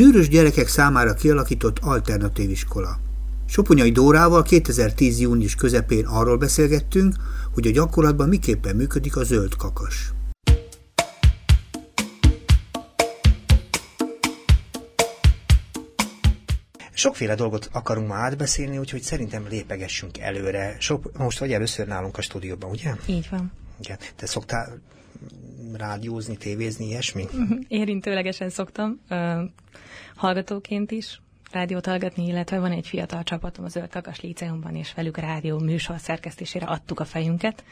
űrös gyerekek számára kialakított alternatív iskola. Soponyai Dórával 2010. június közepén arról beszélgettünk, hogy a gyakorlatban miképpen működik a zöld kakas. Sokféle dolgot akarunk ma átbeszélni, úgyhogy szerintem lépegessünk előre. Sok, most vagy először nálunk a stúdióban, ugye? Így van. Igen. Te szoktál rádiózni, tévézni, ilyesmi? Érintőlegesen szoktam, hallgatóként is rádiót hallgatni, illetve van egy fiatal csapatom a Zöld Kakas Líceumban, és velük rádió műsor szerkesztésére adtuk a fejünket.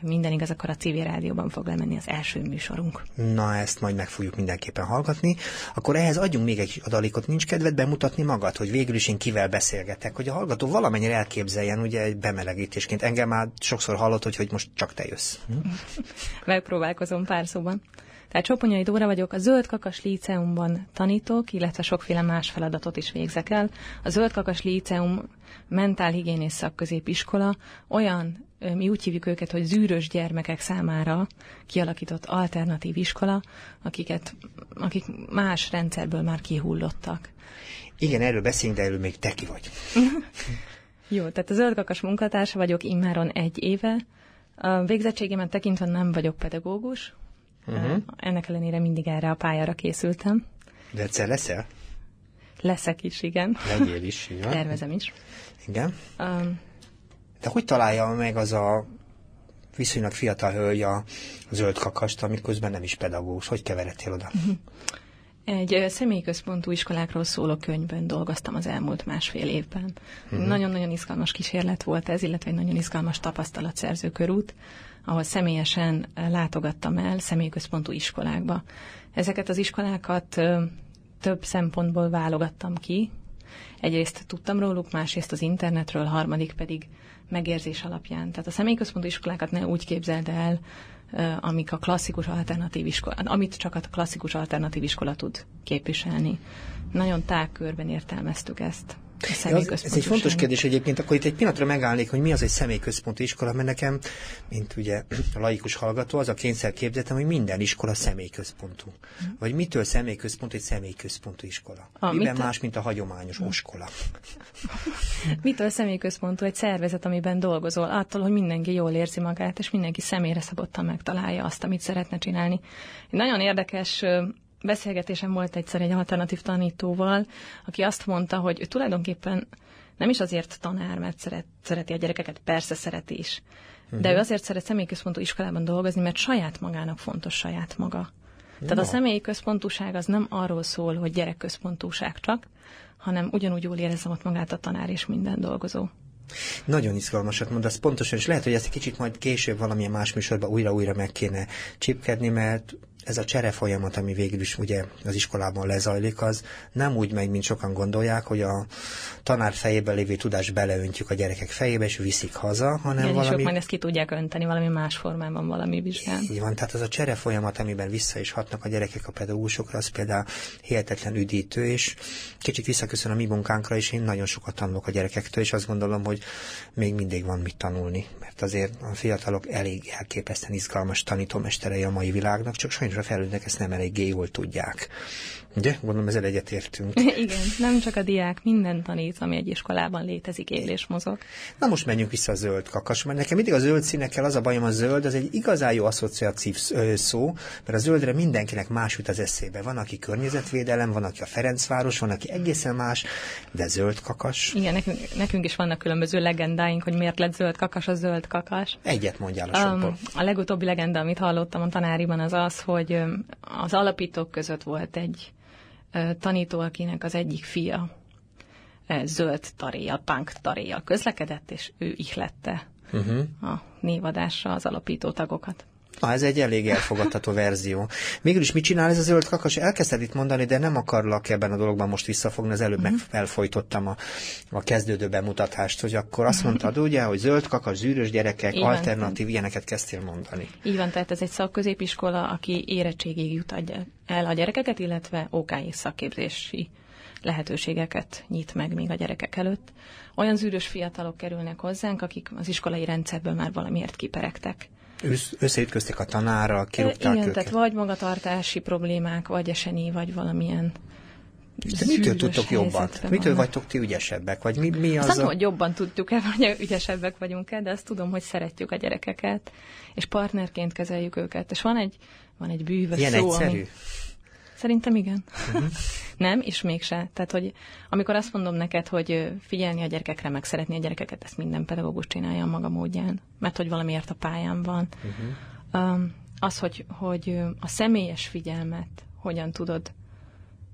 Ha minden igaz, akkor a civil rádióban fog lemenni az első műsorunk. Na, ezt majd meg fogjuk mindenképpen hallgatni. Akkor ehhez adjunk még egy adalékot. Nincs kedved bemutatni magad, hogy végül is én kivel beszélgetek, hogy a hallgató valamennyire elképzeljen, ugye egy bemelegítésként. Engem már sokszor hallott, hogy, hogy most csak te jössz. Hm? Megpróbálkozom pár szóban. Tehát Csoponyai Dóra vagyok, a Zöld Kakas Líceumban tanítok, illetve sokféle más feladatot is végzek el. A Zöld Kakas Líceum mentálhigiénész szakközépiskola olyan, mi úgy hívjuk őket, hogy zűrös gyermekek számára kialakított alternatív iskola, akiket, akik más rendszerből már kihullottak. Igen, erről beszélünk, de erről még te ki vagy. Jó, tehát a Zöld Kakas munkatársa vagyok immáron egy éve. A végzettségemet tekintve nem vagyok pedagógus, Uh-huh. Ennek ellenére mindig erre a pályára készültem. De egyszer leszel? Leszek is, igen. Legyél is, igen. Tervezem is. Igen. Um, De hogy találja meg az a viszonylag fiatal hölgy a zöld kakast, amiközben nem is pedagógus? Hogy keveredtél oda? Uh-huh. Egy személyközpontú iskolákról szóló könyvben dolgoztam az elmúlt másfél évben. Uh-huh. Nagyon-nagyon izgalmas kísérlet volt ez, illetve egy nagyon izgalmas tapasztalatszerző körút ahol személyesen látogattam el személyközpontú iskolákba. Ezeket az iskolákat több szempontból válogattam ki. Egyrészt tudtam róluk, másrészt az internetről, harmadik pedig megérzés alapján. Tehát a személyközpontú iskolákat ne úgy képzeld el, amik a klasszikus alternatív iskola, amit csak a klasszikus alternatív iskola tud képviselni. Nagyon tágkörben értelmeztük ezt. Ja, az, ez egy fontos kérdés egyébként, akkor itt egy pillanatra megállnék, hogy mi az egy személyközpontú iskola, mert nekem, mint ugye a laikus hallgató, az a kényszer képzetem, hogy minden iskola személyközpontú. Mm. Vagy mitől személyközpontú egy személyközpontú iskola? A, Miben mitől? más, mint a hagyományos mm. oskola? mitől személyközpontú egy szervezet, amiben dolgozol? Attól, hogy mindenki jól érzi magát, és mindenki személyre szabottan megtalálja azt, amit szeretne csinálni. Egy nagyon érdekes beszélgetésem volt egyszer egy alternatív tanítóval, aki azt mondta, hogy ő tulajdonképpen nem is azért tanár, mert szeret, szereti a gyerekeket, persze szereti is. Uh-huh. De ő azért szeret személyközpontú iskolában dolgozni, mert saját magának fontos saját maga. No. Tehát a személyi központúság az nem arról szól, hogy gyerekközpontúság csak, hanem ugyanúgy jól érezzem ott magát a tanár és minden dolgozó. Nagyon izgalmasat mondasz, pontosan, és lehet, hogy ezt egy kicsit majd később valamilyen más műsorban újra-újra meg kéne csipkedni, mert ez a csere folyamat, ami végül is ugye az iskolában lezajlik, az nem úgy megy, mint sokan gondolják, hogy a tanár fejében lévő tudást beleöntjük a gyerekek fejébe, és viszik haza, hanem Igen, valami... És majd ezt ki tudják önteni valami más formában, valami vizsgán. Így van, tehát az a csere folyamat, amiben vissza is hatnak a gyerekek a pedagógusokra, az például hihetetlen üdítő, és kicsit visszaköszön a mi munkánkra, és én nagyon sokat tanulok a gyerekektől, és azt gondolom, hogy még mindig van mit tanulni, mert azért a fiatalok elég elképesztően izgalmas tanítómesterei a mai világnak, csak sajnos a felnőttek ezt nem eléggé jól tudják. Ugye? Gondolom ezzel egyetértünk. Igen, nem csak a diák, minden tanít, ami egy iskolában létezik, él és mozog. Na most menjünk vissza a zöld kakas, mert nekem mindig a zöld színekkel az a bajom, a zöld az egy igazán jó asszociatív szó, mert a zöldre mindenkinek más jut az eszébe. Van, aki környezetvédelem, van, aki a Ferencváros, van, aki egészen más, de zöld kakas. Igen, nekünk, nekünk is vannak különböző legendáink, hogy miért lett zöld kakas a zöld kakas. Egyet mondjál a um, A legutóbbi legenda, amit hallottam a tanáriban, az az, hogy az alapítók között volt egy tanító, akinek az egyik fia zöld taréja, punk taréja közlekedett, és ő ihlette uh-huh. a névadásra az alapító tagokat. Na, ez egy elég elfogadható verzió. Mégis mit csinál ez a zöld kakas? Elkezdted itt mondani, de nem akarlak ebben a dologban most visszafogni, az előbb uh-huh. meg felfolytottam a, a kezdődő bemutatást, hogy akkor azt mondtad ugye, hogy zöld kakas, zűrös gyerekek, Így alternatív, van. ilyeneket kezdtél mondani. Így van, tehát ez egy szakközépiskola, aki érettségig jut el a gyerekeket, illetve OKI szakképzési lehetőségeket nyit meg még a gyerekek előtt. Olyan zűrös fiatalok kerülnek hozzánk, akik az iskolai rendszerből már valamiért kiperegtek összeütköztek a tanára, kirúgták Igen, őket. tehát vagy magatartási problémák, vagy eseni, vagy valamilyen de mitől tudtok jobban? Mitől vagytok ti ügyesebbek? Vagy mi, mi az azt a... tudom, hogy jobban tudjuk-e, vagy ügyesebbek vagyunk-e, de azt tudom, hogy szeretjük a gyerekeket, és partnerként kezeljük őket. És van egy, van egy bűvös Ilyen szó, egyszerű? Ami... Szerintem igen. Uh-huh. nem, és mégse. Tehát, hogy amikor azt mondom neked, hogy figyelni a gyerekekre, meg szeretni a gyerekeket, ezt minden pedagógus csinálja a maga módján, mert hogy valamiért a pályán van. Uh-huh. Um, az, hogy, hogy a személyes figyelmet hogyan tudod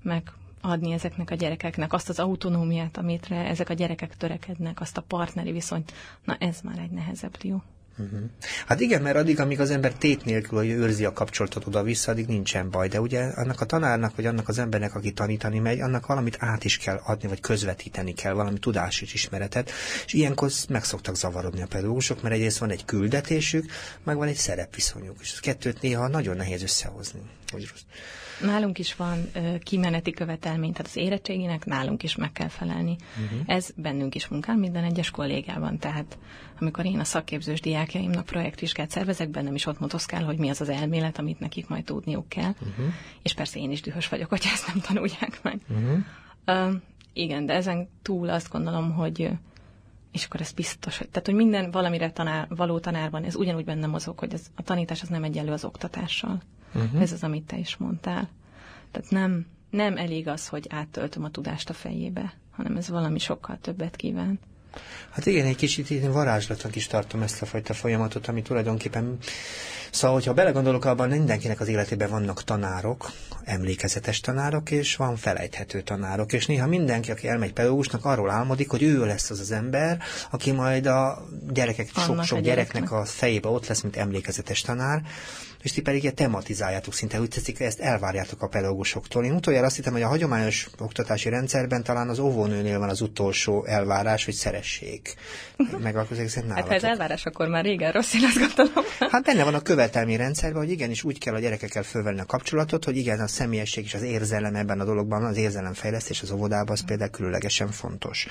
megadni ezeknek a gyerekeknek, azt az autonómiát, amitre ezek a gyerekek törekednek, azt a partneri viszonyt, na ez már egy nehezebb dió. Uh-huh. Hát igen, mert addig, amíg az ember tét nélkül, őrzi a kapcsolatot oda-vissza, addig nincsen baj. De ugye annak a tanárnak, vagy annak az embernek, aki tanítani megy, annak valamit át is kell adni, vagy közvetíteni kell, valami tudás és ismeretet. És ilyenkor meg szoktak zavarodni a pedagógusok, mert egyrészt van egy küldetésük, meg van egy szerepviszonyuk. És a kettőt néha nagyon nehéz összehozni. Hogy rossz. Nálunk is van uh, kimeneti követelmény, tehát az érettséginek nálunk is meg kell felelni. Uh-huh. Ez bennünk is munkál, minden egyes kollégában. Tehát amikor én a szakképzős diákjaimnak projektvizsgát szervezek, bennem is ott motoszkál, hogy mi az az elmélet, amit nekik majd tudniuk kell. Uh-huh. És persze én is dühös vagyok, hogy ezt nem tanulják meg. Uh-huh. Uh, igen, de ezen túl azt gondolom, hogy és akkor ez biztos, hogy, tehát, hogy minden valamire tanár, való tanárban, ez ugyanúgy benne mozog, hogy ez, a tanítás az nem egyenlő az oktatással. Uh-huh. Ez az, amit te is mondtál. Tehát nem, nem elég az, hogy áttöltöm a tudást a fejébe, hanem ez valami sokkal többet kíván. Hát igen, egy kicsit én varázslatnak is tartom ezt a fajta folyamatot, ami tulajdonképpen... Szóval, hogyha belegondolok, abban mindenkinek az életében vannak tanárok, emlékezetes tanárok, és van felejthető tanárok, és néha mindenki, aki elmegy pedagógusnak, arról álmodik, hogy ő lesz az az ember, aki majd a gyerekek, sok-sok gyereknek a fejébe ott lesz, mint emlékezetes tanár, és ti pedig tematizáljátok szinte, úgy tetszik, ezt elvárjátok a pedagógusoktól. Én utoljára azt hittem, hogy a hagyományos oktatási rendszerben talán az óvónőnél van az utolsó elvárás, hogy szeressék. Meg akkor nálatok. Hát ha ez elvárás, akkor már régen rossz, én azt gondolom. Hát benne van a követelmi rendszerben, hogy igenis úgy kell a gyerekekkel fölvenni a kapcsolatot, hogy igen, a személyesség és az érzelem ebben a dologban, az érzelemfejlesztés az óvodában, az például különlegesen fontos.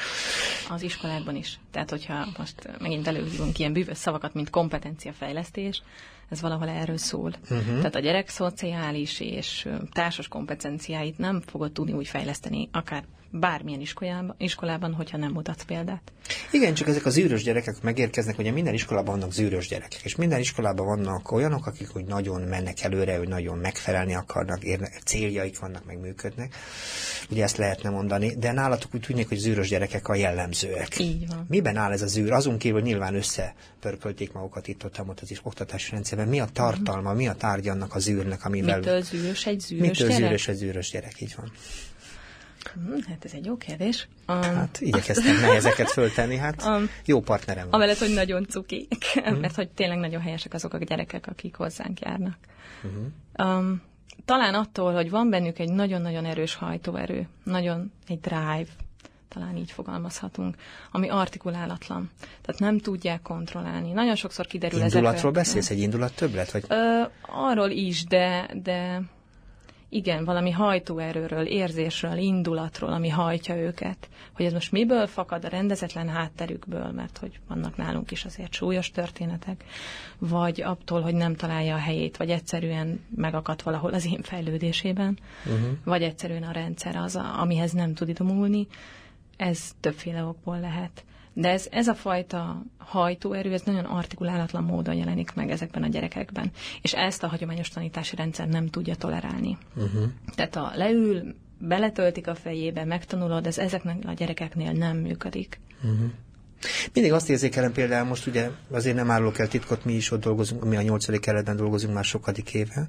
Az iskolákban is. Tehát, hogyha most megint előhívunk ilyen bűvös szavakat, mint kompetenciafejlesztés, ez valahol erről szól. Uh-huh. Tehát a gyerek szociális és társas kompetenciáit nem fogod tudni úgy fejleszteni, akár bármilyen iskolában, iskolában, hogyha nem mutatsz példát. Igen, csak ezek az zűrös gyerekek megérkeznek, ugye minden iskolában vannak zűrös gyerekek, és minden iskolában vannak olyanok, akik úgy nagyon mennek előre, hogy nagyon megfelelni akarnak, érnek, céljaik vannak, meg működnek. Ugye ezt lehetne mondani, de nálatok úgy tudnék, hogy zűrös gyerekek a jellemzőek. Így van. Miben áll ez a zűr? Azon kívül nyilván összepörkölték magukat itt ott, ott az oktatási rendszerben. Mi a tartalma, mi a tárgya annak a zűrnek, amivel... Mitől zűrös egy zűrös Mitől gyerek? zűrös egy zűrös gyerek, így van. Hmm, hát ez egy jó kérdés. Um, hát igyekeztem nehezeket föltenni, hát um, jó partnerem van. Amellett, hogy nagyon cuki, hmm. mert hogy tényleg nagyon helyesek azok a gyerekek, akik hozzánk járnak. Uh-huh. Um, talán attól, hogy van bennük egy nagyon-nagyon erős hajtóerő, nagyon egy drive, talán így fogalmazhatunk, ami artikulálatlan. Tehát nem tudják kontrollálni. Nagyon sokszor kiderül Indulatról ezekről. beszélsz? Egy indulat többlet? Vagy? Ö, arról is, de, de igen, valami hajtóerőről, érzésről, indulatról, ami hajtja őket. Hogy ez most miből fakad a rendezetlen hátterükből, mert hogy vannak nálunk is azért súlyos történetek, vagy attól, hogy nem találja a helyét, vagy egyszerűen megakadt valahol az én fejlődésében, uh-huh. vagy egyszerűen a rendszer az, amihez nem tud idomulni. Ez többféle okból lehet. De ez, ez a fajta hajtóerő, ez nagyon artikulálatlan módon jelenik meg ezekben a gyerekekben. És ezt a hagyományos tanítási rendszer nem tudja tolerálni. Uh-huh. Tehát a leül, beletöltik a fejébe, megtanulod, ez ezeknek a gyerekeknél nem működik. Uh-huh. Mindig azt érzékelem például, most ugye azért nem árulok el titkot, mi is ott dolgozunk, mi a nyolcadik keretben dolgozunk már sokadik éve,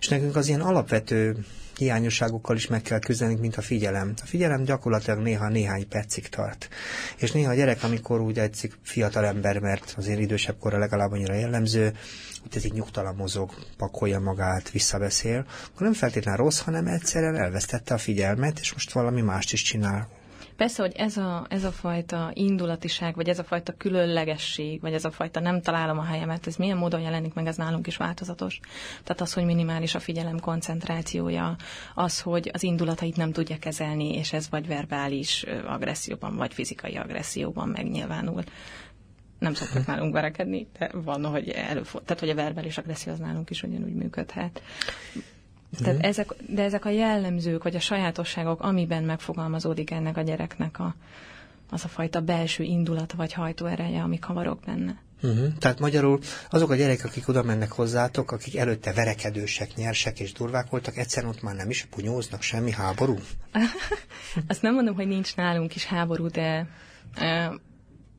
és nekünk az ilyen alapvető hiányosságokkal is meg kell küzdenünk, mint a figyelem. A figyelem gyakorlatilag néha néhány percig tart. És néha a gyerek, amikor úgy egy fiatal ember, mert azért idősebb korra legalább annyira jellemző, úgy ez így nyugtalan mozog, pakolja magát, visszabeszél, akkor nem feltétlenül rossz, hanem egyszerűen elvesztette a figyelmet, és most valami mást is csinál Persze, hogy ez a, ez a fajta indulatiság, vagy ez a fajta különlegesség, vagy ez a fajta nem találom a helyemet, ez milyen módon jelenik meg, ez nálunk is változatos. Tehát az, hogy minimális a figyelem koncentrációja, az, hogy az indulatait nem tudja kezelni, és ez vagy verbális agresszióban, vagy fizikai agresszióban megnyilvánul nem szoktak nálunk verekedni, de van, hogy előfordul. Tehát, hogy a verbális agresszió az nálunk is ugyanúgy működhet. Tehát uh-huh. ezek, de ezek a jellemzők, vagy a sajátosságok, amiben megfogalmazódik ennek a gyereknek a, az a fajta belső indulata, vagy hajtóereje, ami kavarok benne. Uh-huh. Tehát magyarul azok a gyerekek, akik oda mennek hozzátok, akik előtte verekedősek, nyersek és durvák voltak, egyszerűen ott már nem is punyóznak, semmi háború? Azt nem mondom, hogy nincs nálunk is háború, de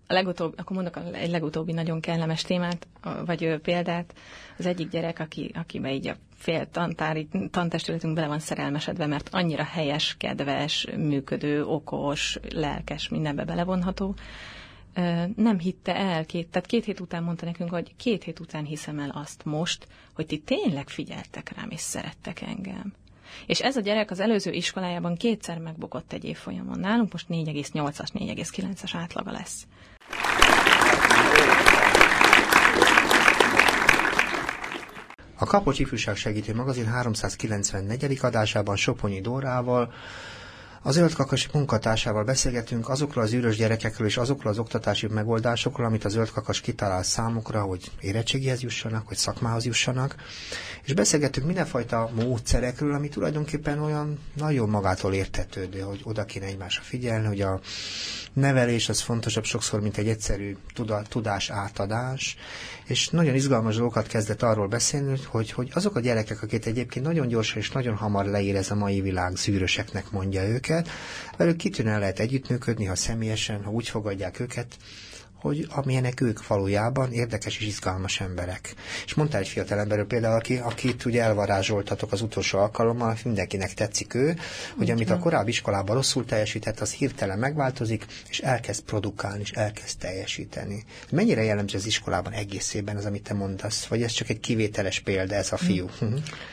a legutóbb, akkor mondok egy legutóbbi nagyon kellemes témát, vagy példát. Az egyik gyerek, aki, akibe így a fél tantári, tantestületünk bele van szerelmesedve, mert annyira helyes, kedves, működő, okos, lelkes, mindenbe belevonható, nem hitte el, két, tehát két hét után mondta nekünk, hogy két hét után hiszem el azt most, hogy ti tényleg figyeltek rám, és szerettek engem. És ez a gyerek az előző iskolájában kétszer megbukott egy évfolyamon. Nálunk most 4,8-as, 4,9-as átlaga lesz. A Kapocs Ifjúság Segítő Magazin 394. adásában Soponyi Dórával az Zöldkakas munkatársával beszélgetünk azokról az űrös gyerekekről és azokról az oktatási megoldásokról, amit a Zöldkakas kitalál számukra, hogy érettségihez jussanak, hogy szakmához jussanak, és beszélgetünk mindenfajta módszerekről, ami tulajdonképpen olyan nagyon magától értetődő, hogy oda kéne egymásra figyelni, hogy a nevelés az fontosabb sokszor, mint egy egyszerű tudás átadás, és nagyon izgalmas dolgokat kezdett arról beszélni, hogy, hogy azok a gyerekek, akik egyébként nagyon gyorsan és nagyon hamar leérez a mai világ zűröseknek mondja őket, velük kitűnően lehet együttműködni, ha személyesen, ha úgy fogadják őket, hogy amilyenek ők valójában érdekes és izgalmas emberek. És mondta egy fiatal emberről például, aki, akit ugye elvarázsoltatok az utolsó alkalommal, mindenkinek tetszik ő, hogy amit a korábbi iskolában rosszul teljesített, az hirtelen megváltozik, és elkezd produkálni, és elkezd teljesíteni. Mennyire jellemző az iskolában egészében az, amit te mondasz? Vagy ez csak egy kivételes példa, ez a fiú?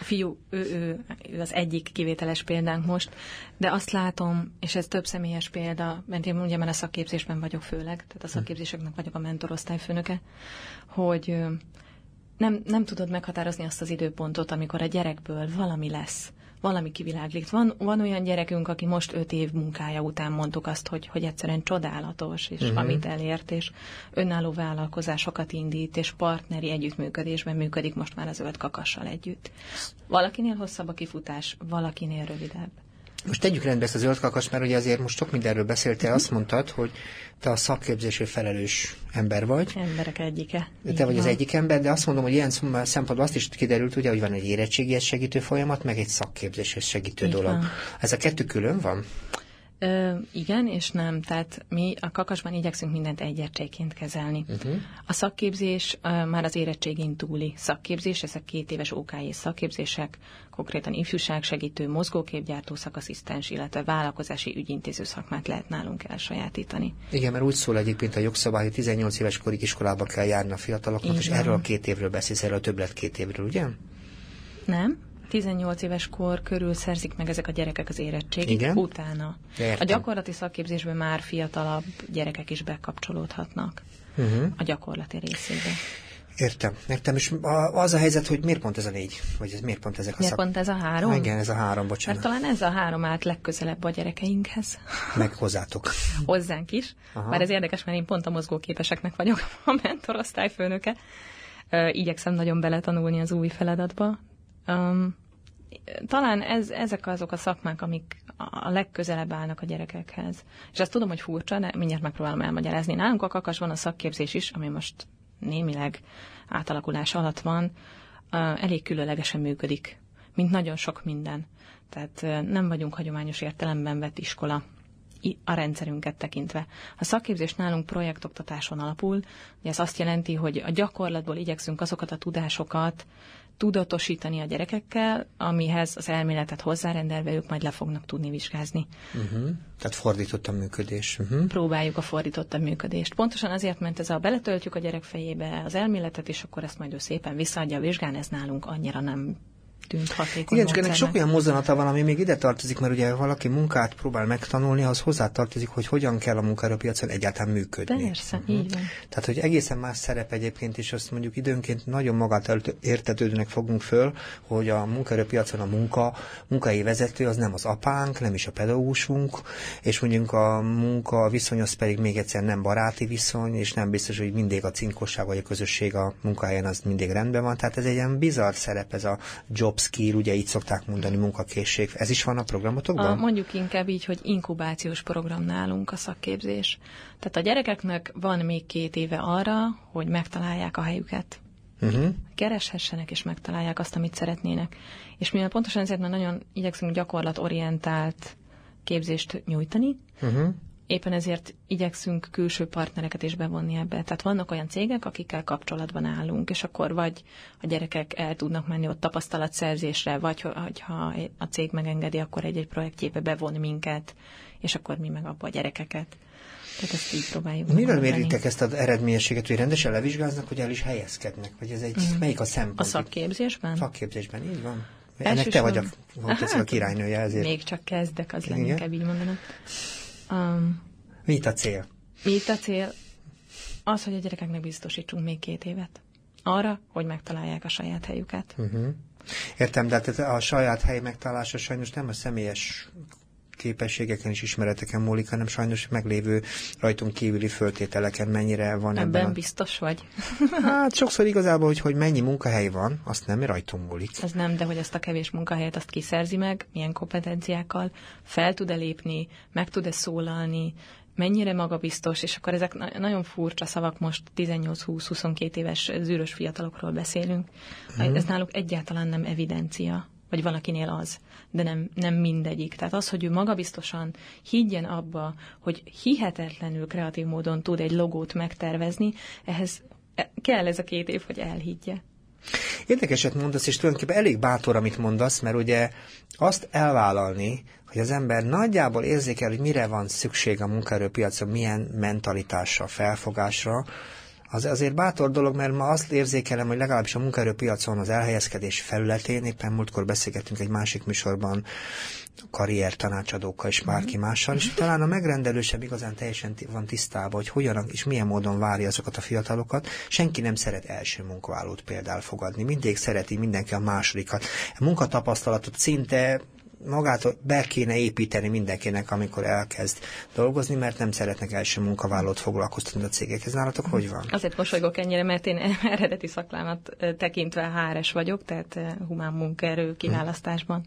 A fiú, ő, ő, ő az egyik kivételes példánk most, de azt látom, és ez több személyes példa, mert én ugye már a szakképzésben vagyok főleg, tehát a szakképzések osztályoknak vagyok a mentorosztályfőnöke, hogy nem, nem tudod meghatározni azt az időpontot, amikor a gyerekből valami lesz, valami kiviláglik. Van, van olyan gyerekünk, aki most öt év munkája után mondtuk azt, hogy, hogy egyszerűen csodálatos, és uh-huh. amit elért, és önálló vállalkozásokat indít, és partneri együttműködésben működik most már a zöld kakassal együtt. Valakinél hosszabb a kifutás, valakinél rövidebb. Most tegyük rendbe ezt a zöld kakas, mert ugye azért most sok mindenről beszéltél, azt mondtad, hogy te a szakképzésű felelős ember vagy. Emberek egyike. Te Így vagy van. az egyik ember, de azt mondom, hogy ilyen szempontból azt is kiderült, ugye, hogy van egy érettségihez segítő folyamat, meg egy szakképzéshez segítő Így dolog. Van. Ez a kettő külön van? Ö, igen és nem. Tehát mi a kakasban igyekszünk mindent egyértségként kezelni. Uh-huh. A szakképzés ö, már az érettségén túli szakképzés, ezek két éves OKI szakképzések, konkrétan ifjúság segítő, mozgóképgyártó szakasszisztens, illetve vállalkozási ügyintéző szakmát lehet nálunk elsajátítani. Igen, mert úgy szól egyébként a jogszabály, hogy 18 éves korig iskolába kell járni a fiataloknak, Igen. és erről a két évről beszélsz, erről a többlet két évről, ugye? Nem, 18 éves kor körül szerzik meg ezek a gyerekek az érettségit, Igen? utána. Értem. A gyakorlati szakképzésben már fiatalabb gyerekek is bekapcsolódhatnak uh-huh. a gyakorlati részébe. Értem, értem. És az a helyzet, hogy miért pont ez a négy? Vagy ez miért pont ezek a Miért szak... pont ez a három? Igen, ez a három, bocsánat. Mert talán ez a három állt legközelebb a gyerekeinkhez. Meg hozzátok. Hozzánk is. Aha. Bár ez érdekes, mert én pont a mozgóképeseknek vagyok a mentorosztályfőnöke. Igyekszem nagyon beletanulni az új feladatba, Um, talán ez, ezek azok a szakmák, amik a legközelebb állnak a gyerekekhez. És azt tudom, hogy furcsa, de mindjárt megpróbálom elmagyarázni. Nálunk a kakas van a szakképzés is, ami most némileg átalakulás alatt van, elég különlegesen működik, mint nagyon sok minden. Tehát nem vagyunk hagyományos értelemben vett iskola a rendszerünket tekintve. A szakképzés nálunk projektoktatáson alapul, ugye ez azt jelenti, hogy a gyakorlatból igyekszünk azokat a tudásokat tudatosítani a gyerekekkel, amihez az elméletet hozzárendelve ők majd le fognak tudni vizsgázni. Uh-huh. Tehát fordított a működés. Uh-huh. Próbáljuk a fordított a működést. Pontosan azért, mert ez a beletöltjük a gyerek fejébe az elméletet, és akkor ezt majd ő szépen visszaadja a vizsgán, ez nálunk annyira nem tűnt hatékony Igen, csak ennek sok olyan mozzanata van, ami még ide tartozik, mert ugye valaki munkát próbál megtanulni, az hozzátartozik, hogy hogyan kell a munkaerőpiacon egyáltalán működni. Persze, uh-huh. így van. Tehát, hogy egészen más szerep egyébként, és azt mondjuk időnként nagyon magát értetődőnek fogunk föl, hogy a munkaerőpiacon a munka, munkai vezető az nem az apánk, nem is a pedagógusunk, és mondjuk a munka viszony az pedig még egyszer nem baráti viszony, és nem biztos, hogy mindig a cinkosság vagy a közösség a munkahelyen az mindig rendben van. Tehát ez egy ilyen bizarr szerep, ez a job upskill, ugye így szokták mondani, munkakészség. Ez is van a programotokban? A, mondjuk inkább így, hogy inkubációs program nálunk a szakképzés. Tehát a gyerekeknek van még két éve arra, hogy megtalálják a helyüket. Uh-huh. Kereshessenek és megtalálják azt, amit szeretnének. És mivel pontosan ezért már nagyon igyekszünk gyakorlatorientált képzést nyújtani, uh-huh éppen ezért igyekszünk külső partnereket is bevonni ebbe. Tehát vannak olyan cégek, akikkel kapcsolatban állunk, és akkor vagy a gyerekek el tudnak menni ott tapasztalatszerzésre, vagy ha a cég megengedi, akkor egy-egy projektjébe bevon minket, és akkor mi meg abba a gyerekeket. Tehát ezt így próbáljuk. Mivel méritek ezt az eredményességet, hogy rendesen levizsgáznak, hogy el is helyezkednek? Vagy ez egy, mm. melyik a szempont? A szakképzésben? Szakképzésben, így van. Ennek te vagy a, hát, a királynője ezért. Még csak kezdek, az lenne inkább így mondanom. Um, Mi itt a cél? Mi itt a cél? Az, hogy a gyerekeknek biztosítsunk még két évet. Arra, hogy megtalálják a saját helyüket. Uh-huh. Értem, de hát a saját hely megtalálása sajnos nem a személyes képességeken és ismereteken múlik, hanem sajnos meglévő rajtunk kívüli föltételeken mennyire van ebben. Ebben a... biztos vagy? hát sokszor igazából, hogy, hogy mennyi munkahely van, azt nem rajtunk múlik. Ez nem, de hogy ezt a kevés munkahelyet azt kiszerzi meg, milyen kompetenciákkal, fel tud-e lépni, meg tud-e szólalni, mennyire magabiztos, és akkor ezek nagyon furcsa szavak, most 18-20-22 éves zűrös fiatalokról beszélünk. Mm. Ez náluk egyáltalán nem evidencia vagy valakinél az, de nem, nem mindegyik. Tehát az, hogy ő magabiztosan higgyen abba, hogy hihetetlenül kreatív módon tud egy logót megtervezni, ehhez kell ez a két év, hogy elhiggye. Érdekeset mondasz, és tulajdonképpen elég bátor, amit mondasz, mert ugye azt elvállalni, hogy az ember nagyjából érzékel, hogy mire van szükség a munkaerőpiacon, milyen mentalitásra, felfogásra, az azért bátor dolog, mert ma azt érzékelem, hogy legalábbis a munkaerőpiacon az elhelyezkedés felületén, éppen múltkor beszélgettünk egy másik műsorban karrier tanácsadókkal és bárki mhm. mással, és talán a megrendelő sem igazán teljesen van tisztában, hogy hogyan és milyen módon várja azokat a fiatalokat. Senki nem szeret első munkavállalót például fogadni. Mindig szereti mindenki a másodikat. A munkatapasztalatot szinte magától be kéne építeni mindenkinek, amikor elkezd dolgozni, mert nem szeretnek első munkavállalót foglalkoztatni a cégekhez. Nálatok hogy van? Azért mosolygok ennyire, mert én eredeti szaklámat tekintve HRS vagyok, tehát humán munkaerő kiválasztásban.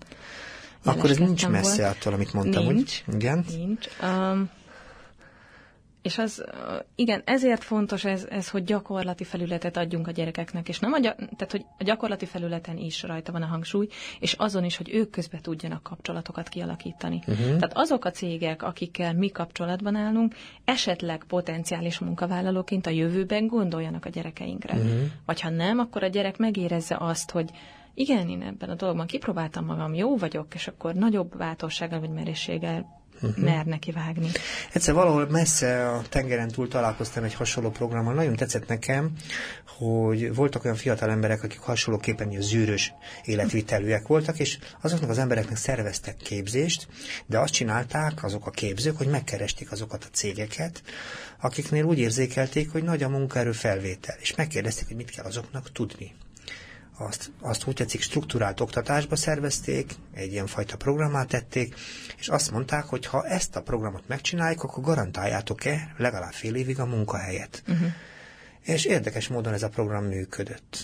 Akkor ez nincs messze volt. attól, amit mondtam, nincs, hogy igen? Nincs. Um, és az, igen, ezért fontos ez, ez, hogy gyakorlati felületet adjunk a gyerekeknek, és nem a, tehát, hogy a gyakorlati felületen is rajta van a hangsúly, és azon is, hogy ők közben tudjanak kapcsolatokat kialakítani. Uh-huh. Tehát azok a cégek, akikkel mi kapcsolatban állunk, esetleg potenciális munkavállalóként a jövőben gondoljanak a gyerekeinkre. Uh-huh. Vagy ha nem, akkor a gyerek megérezze azt, hogy igen, én ebben a dologban kipróbáltam magam, jó vagyok, és akkor nagyobb bátorsággal vagy merészséggel uh-huh. mer neki vágni. Egyszer valahol messze a tengeren túl találkoztam egy hasonló programmal. Nagyon tetszett nekem, hogy voltak olyan fiatal emberek, akik hasonlóképpen zűrös életvitelűek voltak, és azoknak az embereknek szerveztek képzést, de azt csinálták azok a képzők, hogy megkeresték azokat a cégeket, akiknél úgy érzékelték, hogy nagy a munkaerő felvétel, és megkérdezték, hogy mit kell azoknak tudni azt, azt úgy tetszik, struktúrált oktatásba szervezték, egy ilyen fajta programát tették, és azt mondták, hogy ha ezt a programot megcsináljuk, akkor garantáljátok-e legalább fél évig a munkahelyet. Uh-huh. És érdekes módon ez a program működött.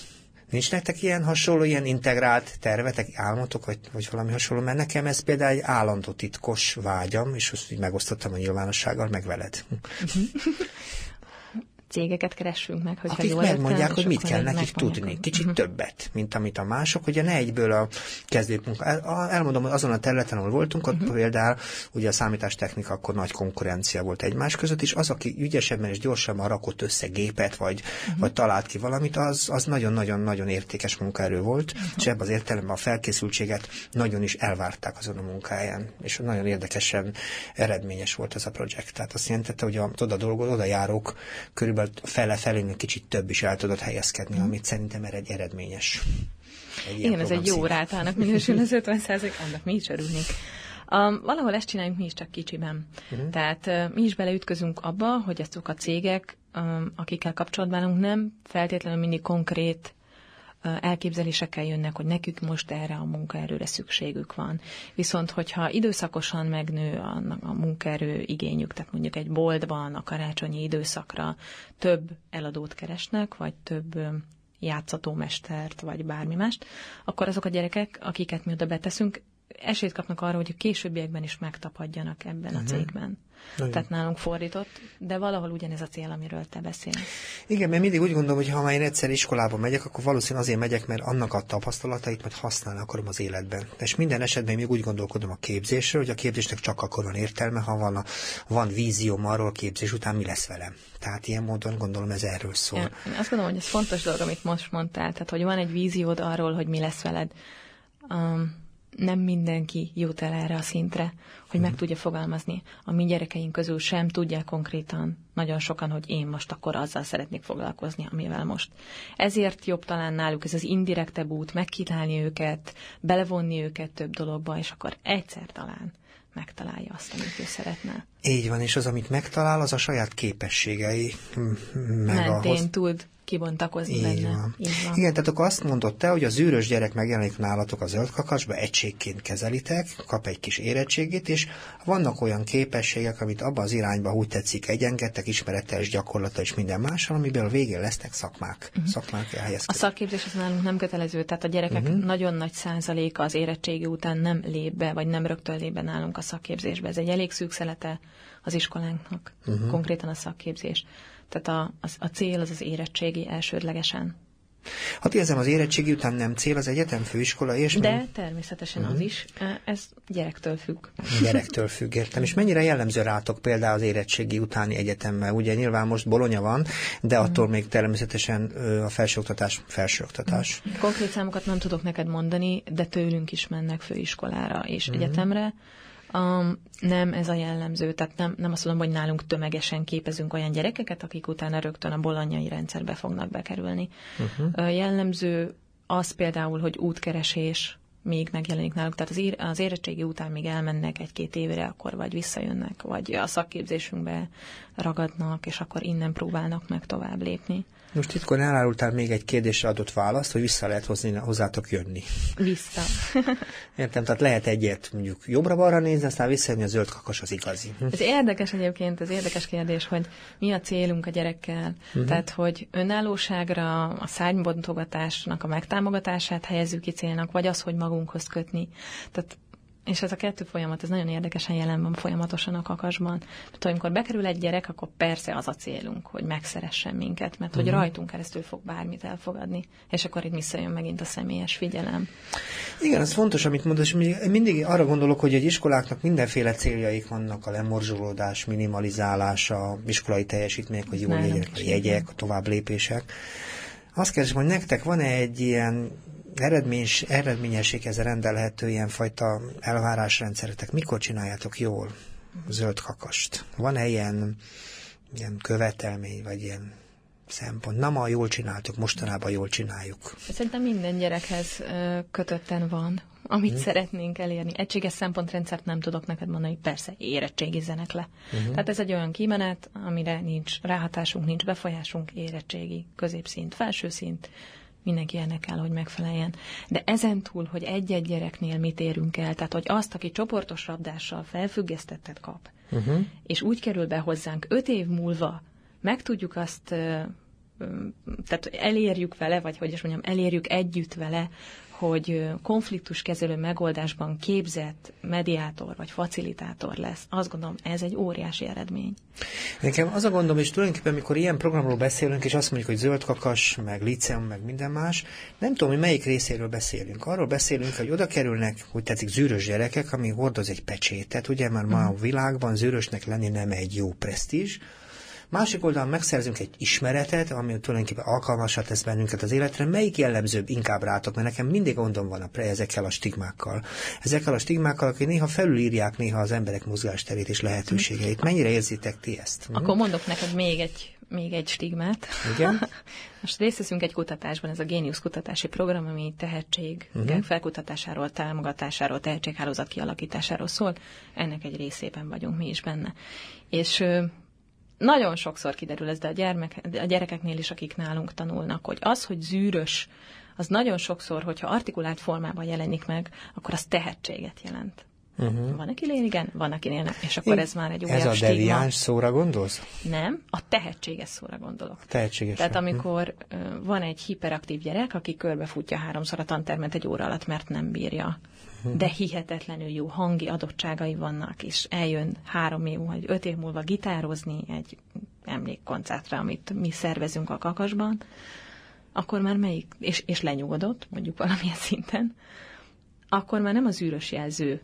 Nincs nektek ilyen hasonló, ilyen integrált tervetek, álmotok, vagy, vagy valami hasonló? Mert nekem ez például egy állandó titkos vágyam, és azt így megosztottam a nyilvánossággal, meg veled. Cégeket keressünk meg, hogy Akik jól megmondják, értem, hogy mit kell nekik tudni. Kicsit uh-huh. többet, mint amit a mások, ugye ne egyből a kezdőmunka. Elmondom, hogy azon a területen, ahol voltunk, ott uh-huh. például ugye a számítástechnika akkor nagy konkurencia volt egymás között, és az, aki ügyesebben és gyorsabban rakott össze gépet, vagy, uh-huh. vagy talált ki valamit, az, az nagyon-nagyon-nagyon értékes munkaerő volt, uh-huh. és ebben az értelemben a felkészültséget nagyon is elvárták azon a munkáján, és nagyon érdekesen eredményes volt ez a projekt. Tehát azt jelentette, hogy a, oda dolgozó, oda járók körülbelül körülbelül fele felé kicsit több is el tudott helyezkedni, mm. amit szerintem egy eredményes. Egy Igen, ez egy jó rátának minősül az 50 annak mi is örülnénk. Um, valahol ezt csináljuk mi is csak kicsiben. Uh-huh. Tehát uh, mi is beleütközünk abba, hogy azok a cégek, um, akikkel kapcsolatban nem feltétlenül mindig konkrét elképzelésekkel jönnek, hogy nekük most erre a munkaerőre szükségük van. Viszont, hogyha időszakosan megnő a, a munkaerő igényük, tehát mondjuk egy boltban a karácsonyi időszakra több eladót keresnek, vagy több játszató mestert, vagy bármi mást, akkor azok a gyerekek, akiket mi oda beteszünk, esélyt kapnak arra, hogy a későbbiekben is megtapadjanak ebben uh-huh. a mhm. cégben. Nagyon. Tehát nálunk fordított, de valahol ugyanez a cél, amiről te beszélsz. Igen, mert mindig úgy gondolom, hogy ha már én egyszer iskolába megyek, akkor valószínűleg azért megyek, mert annak a tapasztalatait majd használni akarom az életben. És minden esetben még úgy gondolkodom a képzésről, hogy a képzésnek csak akkor van értelme, ha van, a, van vízióm arról a képzés után mi lesz velem. Tehát ilyen módon gondolom ez erről szól. Ja, én azt gondolom, hogy ez fontos dolog, amit most mondtál, tehát hogy van egy víziód arról, hogy mi lesz veled. Um, nem mindenki jut el erre a szintre, hogy meg mhm. tudja fogalmazni. A mi gyerekeink közül sem tudják konkrétan nagyon sokan, hogy én most akkor azzal szeretnék foglalkozni, amivel most. Ezért jobb talán náluk ez az indirektebb út, megkítálni őket, belevonni őket több dologba, és akkor egyszer talán megtalálja azt, amit ő szeretne. Így van, és az, amit megtalál, az a saját képességei. Meg Mentén ahhoz... tud kibontakozni Így benne. Van. Így van. Igen, tehát akkor azt mondott te, hogy a zűrös gyerek megjelenik nálatok a zöld kakasba, egységként kezelitek, kap egy kis érettségét, és vannak olyan képességek, amit abban az irányba úgy tetszik egyengettek, ismerettel és gyakorlata és minden mással, amiből a végén lesznek szakmák. Uh-huh. Szakmák A szakképzés az nálunk nem kötelező, tehát a gyerekek uh-huh. nagyon nagy százaléka az érettségi után nem lép be, vagy nem rögtön lép be nálunk a szakképzésbe. Ez egy elég szűk szelete az iskolánknak, uh-huh. konkrétan a szakképzés. Tehát a, a, a cél az az érettségi elsődlegesen. Hát érzem, az érettségi után nem cél az egyetem, főiskola és... De természetesen uh-huh. az is. Ez gyerektől függ. Gyerektől függ, értem. És mennyire jellemző rátok például az érettségi utáni egyetemmel? Ugye nyilván most Bolonya van, de uh-huh. attól még természetesen a felsőoktatás felsőoktatás. Uh-huh. Konkrét számokat nem tudok neked mondani, de tőlünk is mennek főiskolára és uh-huh. egyetemre. Um, nem ez a jellemző, tehát nem, nem azt mondom, hogy nálunk tömegesen képezünk olyan gyerekeket, akik utána rögtön a bolonyai rendszerbe fognak bekerülni. Uh-huh. Uh, jellemző az például, hogy útkeresés még megjelenik náluk, tehát az, ér, az érettségi után még elmennek egy-két évre, akkor vagy visszajönnek, vagy a szakképzésünkbe ragadnak, és akkor innen próbálnak meg tovább lépni. Most titkon elárultál még egy kérdésre adott választ, hogy vissza lehet hozni, hozzátok jönni. Vissza. Értem, tehát lehet egyet mondjuk jobbra-balra nézni, aztán visszajönni a zöld kakas az igazi. Hm? Ez érdekes egyébként, ez érdekes kérdés, hogy mi a célunk a gyerekkel. Uh-huh. Tehát, hogy önállóságra, a szárnybontogatásnak a megtámogatását helyezzük ki célnak, vagy az, hogy magunkhoz kötni. Tehát és ez a kettő folyamat, ez nagyon érdekesen jelen van folyamatosan a kakasban. Mert amikor bekerül egy gyerek, akkor persze az a célunk, hogy megszeressen minket, mert hogy uh-huh. rajtunk keresztül fog bármit elfogadni, és akkor itt visszajön megint a személyes figyelem. Igen, ez fontos, amit mondasz, mindig arra gondolok, hogy egy iskoláknak mindenféle céljaik vannak, a lemorzsolódás, minimalizálása, iskolai teljesítmények, hogy jól legyenek a jegyek, a tovább lépések. Azt kérdezem, hogy nektek van-e egy ilyen eredményes, eredményességhez rendelhető ilyenfajta elvárásrendszeretek, mikor csináljátok jól zöld kakast? Van-e ilyen, ilyen követelmény, vagy ilyen szempont? Na, ma jól csináltuk, mostanában jól csináljuk. Szerintem minden gyerekhez kötötten van, amit hmm. szeretnénk elérni. Egységes szempontrendszert nem tudok neked mondani, persze érettségizzenek le. Hmm. Tehát ez egy olyan kimenet, amire nincs ráhatásunk, nincs befolyásunk, érettségi, középszint, felsőszint, mindenki ennek kell, hogy megfeleljen. De ezen túl, hogy egy-egy gyereknél mit érünk el, tehát hogy azt, aki csoportos rabdással felfüggesztettet kap, uh-huh. és úgy kerül be hozzánk öt év múlva, meg tudjuk azt tehát elérjük vele, vagy hogy is mondjam, elérjük együtt vele, hogy konfliktuskezelő megoldásban képzett mediátor vagy facilitátor lesz, azt gondolom, ez egy óriási eredmény. Nekem az a gondom, és tulajdonképpen, amikor ilyen programról beszélünk, és azt mondjuk, hogy zöld kakas, meg liceum, meg minden más, nem tudom, hogy melyik részéről beszélünk. Arról beszélünk, hogy oda kerülnek, hogy tetszik, zűrös gyerekek, ami hordoz egy pecsétet, ugye, mert ma a mhm. világban zűrösnek lenni nem egy jó presztízs, Másik oldalon megszerzünk egy ismeretet, ami tulajdonképpen alkalmasat tesz bennünket az életre. Melyik jellemzőbb inkább rátok? Mert nekem mindig gondom van a pre ezekkel a stigmákkal. Ezekkel a stigmákkal, akik néha felülírják néha az emberek mozgásterét és lehetőségeit. Mennyire érzitek ti ezt? Akkor mondok neked még egy még egy stigmát. Igen? Most részt veszünk egy kutatásban, ez a Genius kutatási program, ami tehetség uh-huh. felkutatásáról, támogatásáról, tehetséghálózat kialakításáról szól. Ennek egy részében vagyunk mi is benne. És nagyon sokszor kiderül ez, de a, gyermek, a gyerekeknél is, akik nálunk tanulnak, hogy az, hogy zűrös, az nagyon sokszor, hogyha artikulált formában jelenik meg, akkor az tehetséget jelent. Uh-huh. Van, akinél igen, van, akinél nem. És akkor Én, ez már egy újabb Ez a deviáns szóra gondolsz? Nem, a tehetséges szóra gondolok. Tehetséges. Tehát amikor uh, van egy hiperaktív gyerek, aki körbefutja háromszor a tantermet egy óra alatt, mert nem bírja de hihetetlenül jó hangi adottságai vannak, és eljön három év vagy öt év múlva gitározni egy emlékkoncertre, amit mi szervezünk a kakasban, akkor már melyik, és, és lenyugodott, mondjuk valamilyen szinten, akkor már nem az űrös jelző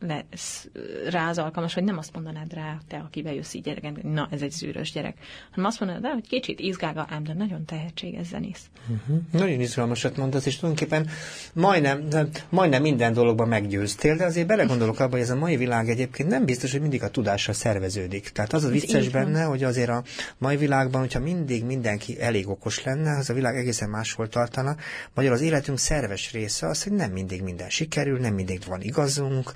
lesz rá az alkalmas, hogy nem azt mondanád rá, te, aki bejössz így gyerek, na, ez egy zűrös gyerek, hanem azt mondanád rá, hogy kicsit izgága, ám de nagyon tehetséges zenész. Uh-huh. Nagyon izgalmasat mondasz, és tulajdonképpen majdnem, majdnem minden dologban meggyőztél, de azért belegondolok abba, hogy ez a mai világ egyébként nem biztos, hogy mindig a tudással szerveződik. Tehát az a vicces benne, hogy azért a mai világban, hogyha mindig mindenki elég okos lenne, az a világ egészen máshol tartana. Magyar az életünk szerves része az, hogy nem mindig minden sikerül, nem mindig van igazunk,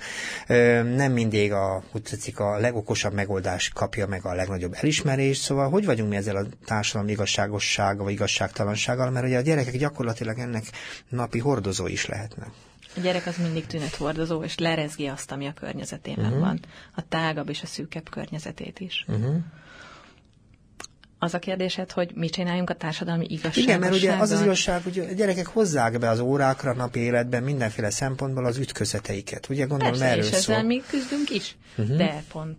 nem mindig a, úgy tetszik, a legokosabb megoldás kapja meg a legnagyobb elismerést, szóval hogy vagyunk mi ezzel a társadalom igazságossága vagy igazságtalansággal, mert ugye a gyerekek gyakorlatilag ennek napi hordozó is lehetnek. A gyerek az mindig tünethordozó, és lerezgi azt, ami a környezetében uh-huh. van. A tágabb és a szűkebb környezetét is. Uh-huh az a kérdésed, hogy mit csináljunk a társadalmi igazságossággal? Igen, mert ugye az az igazság, hogy a gyerekek hozzák be az órákra, napi életben mindenféle szempontból az ütközeteiket. Ugye gondolom Persze, erről és ezzel szól. mi küzdünk is, uh-huh. de pont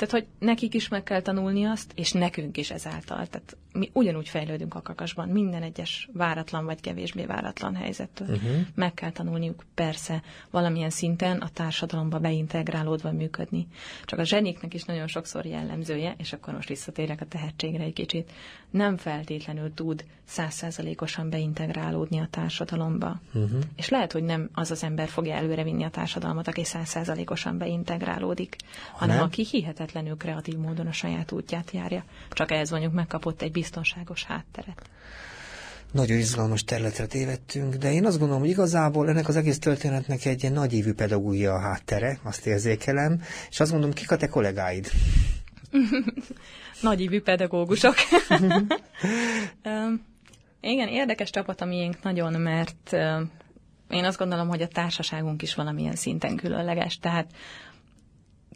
tehát, hogy nekik is meg kell tanulni azt, és nekünk is ezáltal. Tehát mi ugyanúgy fejlődünk a kakasban, minden egyes váratlan vagy kevésbé váratlan helyzettől. Uh-huh. Meg kell tanulniuk persze valamilyen szinten a társadalomba beintegrálódva működni. Csak a zseniknek is nagyon sokszor jellemzője, és akkor most visszatérek a tehetségre egy kicsit, nem feltétlenül tud százszázalékosan beintegrálódni a társadalomba. Uh-huh. És lehet, hogy nem az az ember fogja előrevinni a társadalmat, aki százszázalékosan beintegrálódik, hanem nem? aki hihetetlenül kreatív módon a saját útját járja. Csak ehhez mondjuk megkapott egy biztonságos hátteret. Nagyon izgalmas területre tévedtünk, de én azt gondolom, hogy igazából ennek az egész történetnek egy ilyen nagyívű pedagógia a háttere, azt érzékelem, és azt gondolom, kik a te kollégáid? Nagyívű pedagógusok. Igen, érdekes csapat a miénk nagyon, mert én azt gondolom, hogy a társaságunk is valamilyen szinten különleges, tehát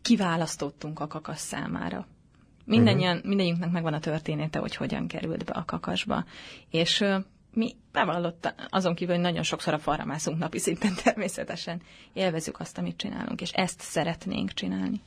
kiválasztottunk a kakasz számára. Mindennyian, uh-huh. mindegyünknek megvan a története, hogy hogyan került be a kakasba. És uh, mi bevallott azon kívül, hogy nagyon sokszor a falra mászunk napi szinten természetesen. Élvezük azt, amit csinálunk, és ezt szeretnénk csinálni.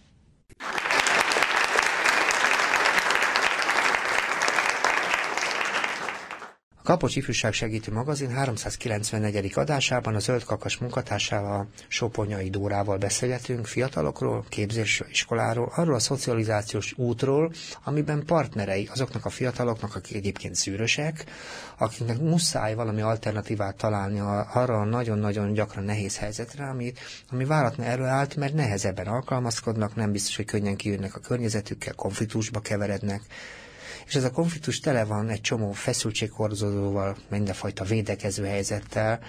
Kapocs Ifjúság Segítő Magazin 394. adásában a Zöld Kakas munkatársával, Soponyai Dórával beszélgetünk fiatalokról, képzésről, iskoláról, arról a szocializációs útról, amiben partnerei azoknak a fiataloknak, akik egyébként szűrösek, akiknek muszáj valami alternatívát találni arra a nagyon-nagyon gyakran nehéz helyzetre, ami, ami váratna előállt, mert nehezebben alkalmazkodnak, nem biztos, hogy könnyen kijönnek a környezetükkel, konfliktusba keverednek, és ez a konfliktus tele van egy csomó feszültséghordozóval, mindenfajta védekező helyzettel.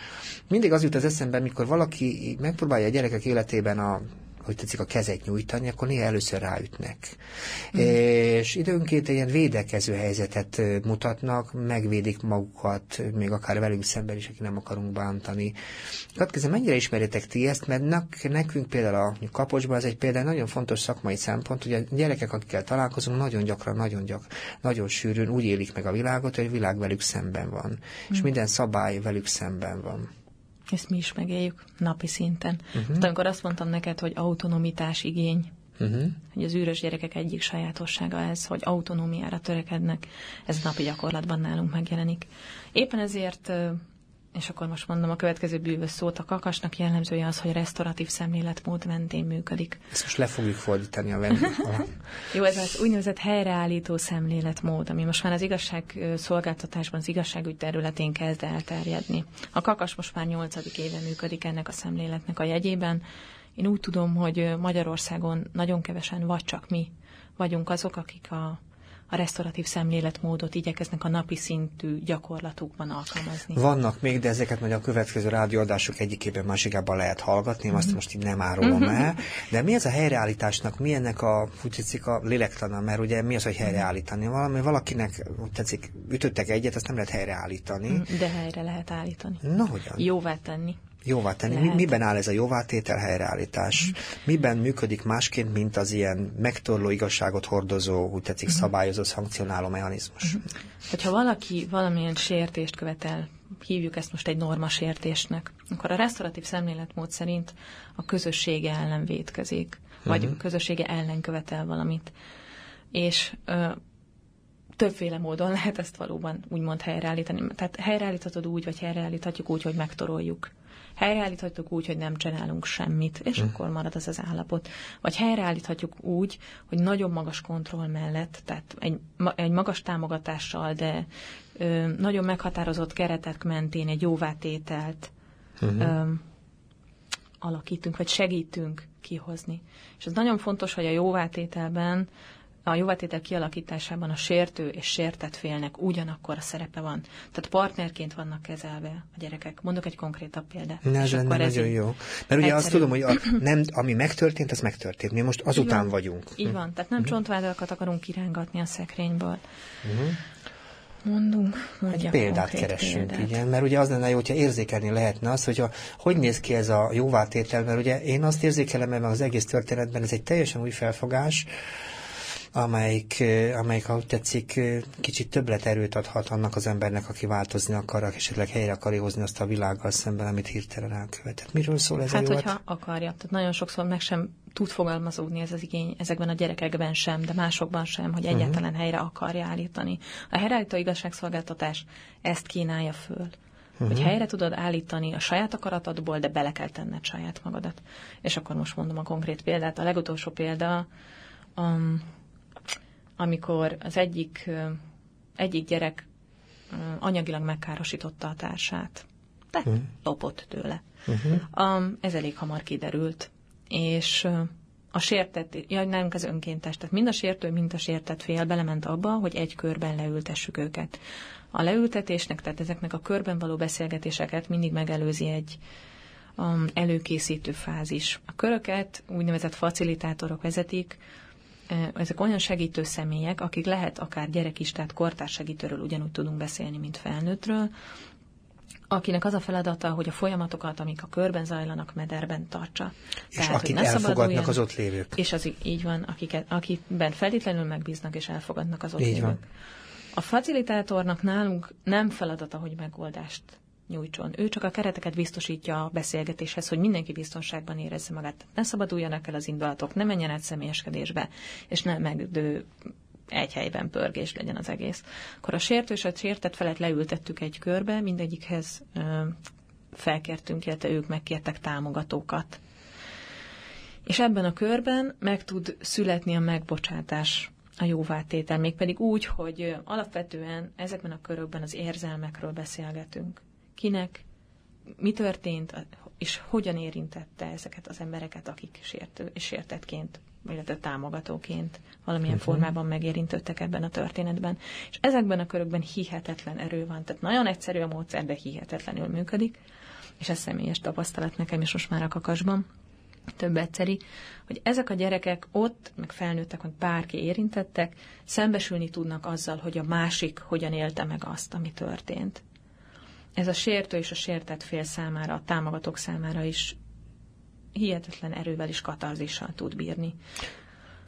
Mindig az jut az eszembe, mikor valaki megpróbálja a gyerekek életében a hogy tetszik a kezet nyújtani, akkor néha először ráütnek. Mm. És időnként ilyen védekező helyzetet mutatnak, megvédik magukat, még akár velünk szemben is, aki nem akarunk bántani. Következő, mennyire ismeritek ti ezt, mert nekünk például a kapocsban ez egy például nagyon fontos szakmai szempont, hogy a gyerekek, akikkel találkozunk, nagyon gyakran, nagyon gyakran, nagyon sűrűn úgy élik meg a világot, hogy a világ velük szemben van. Mm. És minden szabály velük szemben van. Ezt mi is megéljük napi szinten. Uh-huh. Amikor azt mondtam neked, hogy autonomitás igény, uh-huh. hogy az űrös gyerekek egyik sajátossága ez, hogy autonómiára törekednek, ez napi gyakorlatban nálunk megjelenik. Éppen ezért és akkor most mondom a következő bűvös szót, a kakasnak jellemzője az, hogy restauratív szemléletmód mentén működik. Ezt most le fogjuk fordítani a vendég. Jó, ez az úgynevezett helyreállító szemléletmód, ami most már az igazságszolgáltatásban, az igazságügy területén kezd elterjedni. A kakas most már nyolcadik éve működik ennek a szemléletnek a jegyében. Én úgy tudom, hogy Magyarországon nagyon kevesen, vagy csak mi vagyunk azok, akik a a restauratív szemléletmódot igyekeznek a napi szintű gyakorlatukban alkalmazni. Vannak még, de ezeket majd a következő rádióadások egyikében másikában lehet hallgatni, mm-hmm. azt most így nem árulom mm-hmm. el. De mi ez a helyreállításnak, mi ennek a, úgy tetszik, a lélektana, mert ugye mi az, hogy helyreállítani? Valami valakinek, úgy tetszik, ütöttek egyet, azt nem lehet helyreállítani. De helyre lehet állítani. Na, hogyan? Jóvá tenni. Jóvá tenni. Mi, miben áll ez a jóvátétel helyreállítás? Uh-huh. Miben működik másként, mint az ilyen megtorló igazságot hordozó, úgy tetszik, uh-huh. szabályozó, szankcionáló mechanizmus? Uh-huh. Hogyha valaki valamilyen sértést követel, hívjuk ezt most egy normasértésnek, akkor a restauratív szemléletmód szerint a közössége ellen vétkezik, vagy uh-huh. a közössége ellen követel valamit. És ö, többféle módon lehet ezt valóban úgymond helyreállítani. Tehát helyreállíthatod úgy, vagy helyreállíthatjuk úgy, hogy megtoroljuk helyreállíthatjuk úgy, hogy nem csinálunk semmit, és mm. akkor marad az az állapot. Vagy helyreállíthatjuk úgy, hogy nagyon magas kontroll mellett, tehát egy, egy magas támogatással, de ö, nagyon meghatározott keretek mentén egy jóvátételt mm-hmm. ö, alakítunk, vagy segítünk kihozni. És ez nagyon fontos, hogy a jóvátételben a jóvátétel kialakításában a sértő és sértett félnek ugyanakkor a szerepe van. Tehát partnerként vannak kezelve a gyerekek. Mondok egy konkrétabb példát. Ne, ez lenne nagyon jó. Mert ugye egyszerű. azt tudom, hogy a, nem, ami megtörtént, az megtörtént. Mi most azután így vagyunk. Így van. Tehát nem uh-huh. csontvádakat akarunk kirángatni a szekrényből. Uh-huh. Mondunk, egy példát keressünk, példát. igen, mert ugye az lenne jó, hogyha érzékelni lehetne az, hogy a, hogy néz ki ez a jóvátétel, mert ugye én azt érzékelem mert az egész történetben, ez egy teljesen új felfogás, amelyik, amelyik, ha úgy tetszik, kicsit többlet erőt adhat annak az embernek, aki változni akar, esetleg helyre akarja hozni azt a világgal szemben, amit hirtelen elkövetett. Miről szól ez hát, a hogyha akarja. Tehát nagyon sokszor meg sem tud fogalmazódni ez az igény ezekben a gyerekekben sem, de másokban sem, hogy mhm. egyáltalán uh-huh. helyre akarja állítani. A helyreállító igazságszolgáltatás ezt kínálja föl. Uh-huh. Hogy helyre tudod állítani a saját akaratodból, de bele kell tenned saját magadat. És akkor most mondom a konkrét példát. A legutolsó példa, um, amikor az egyik, egyik gyerek anyagilag megkárosította a társát. Tehát uh-huh. lopott tőle. Uh-huh. Um, ez elég hamar kiderült. És a sértett, ja, nem az önkéntes, tehát mind a sértő, mind a sértett fél belement abba, hogy egy körben leültessük őket. A leültetésnek, tehát ezeknek a körben való beszélgetéseket mindig megelőzi egy um, előkészítő fázis. A köröket úgynevezett facilitátorok vezetik, ezek olyan segítő személyek, akik lehet akár gyerek is, tehát kortárs segítőről ugyanúgy tudunk beszélni, mint felnőttről, akinek az a feladata, hogy a folyamatokat, amik a körben zajlanak, mederben tartsa. És Tehát, akik elfogadnak az ott lévők. És az így van, akiket, akiben feltétlenül megbíznak és elfogadnak az ott így lévők. Van. A facilitátornak nálunk nem feladata, hogy megoldást nyújtson. Ő csak a kereteket biztosítja a beszélgetéshez, hogy mindenki biztonságban érezze magát. Ne szabaduljanak el az indulatok, ne menjen át személyeskedésbe, és ne megdő egy helyben pörgés legyen az egész. Akkor a sértő és a sértett felett leültettük egy körbe, mindegyikhez ö, felkértünk, illetve ők megkértek támogatókat. És ebben a körben meg tud születni a megbocsátás, a jóvátétel, mégpedig úgy, hogy alapvetően ezekben a körökben az érzelmekről beszélgetünk kinek mi történt, és hogyan érintette ezeket az embereket, akik sértő, sértetként, illetve támogatóként valamilyen uh-huh. formában megérintettek ebben a történetben. És ezekben a körökben hihetetlen erő van. Tehát nagyon egyszerű a módszer, de hihetetlenül működik. És ez személyes tapasztalat nekem is most már a kakasban több egyszeri, hogy ezek a gyerekek ott, meg felnőttek, meg bárki érintettek, szembesülni tudnak azzal, hogy a másik hogyan élte meg azt, ami történt ez a sértő és a sértett fél számára, a támogatók számára is hihetetlen erővel és katarzissal tud bírni.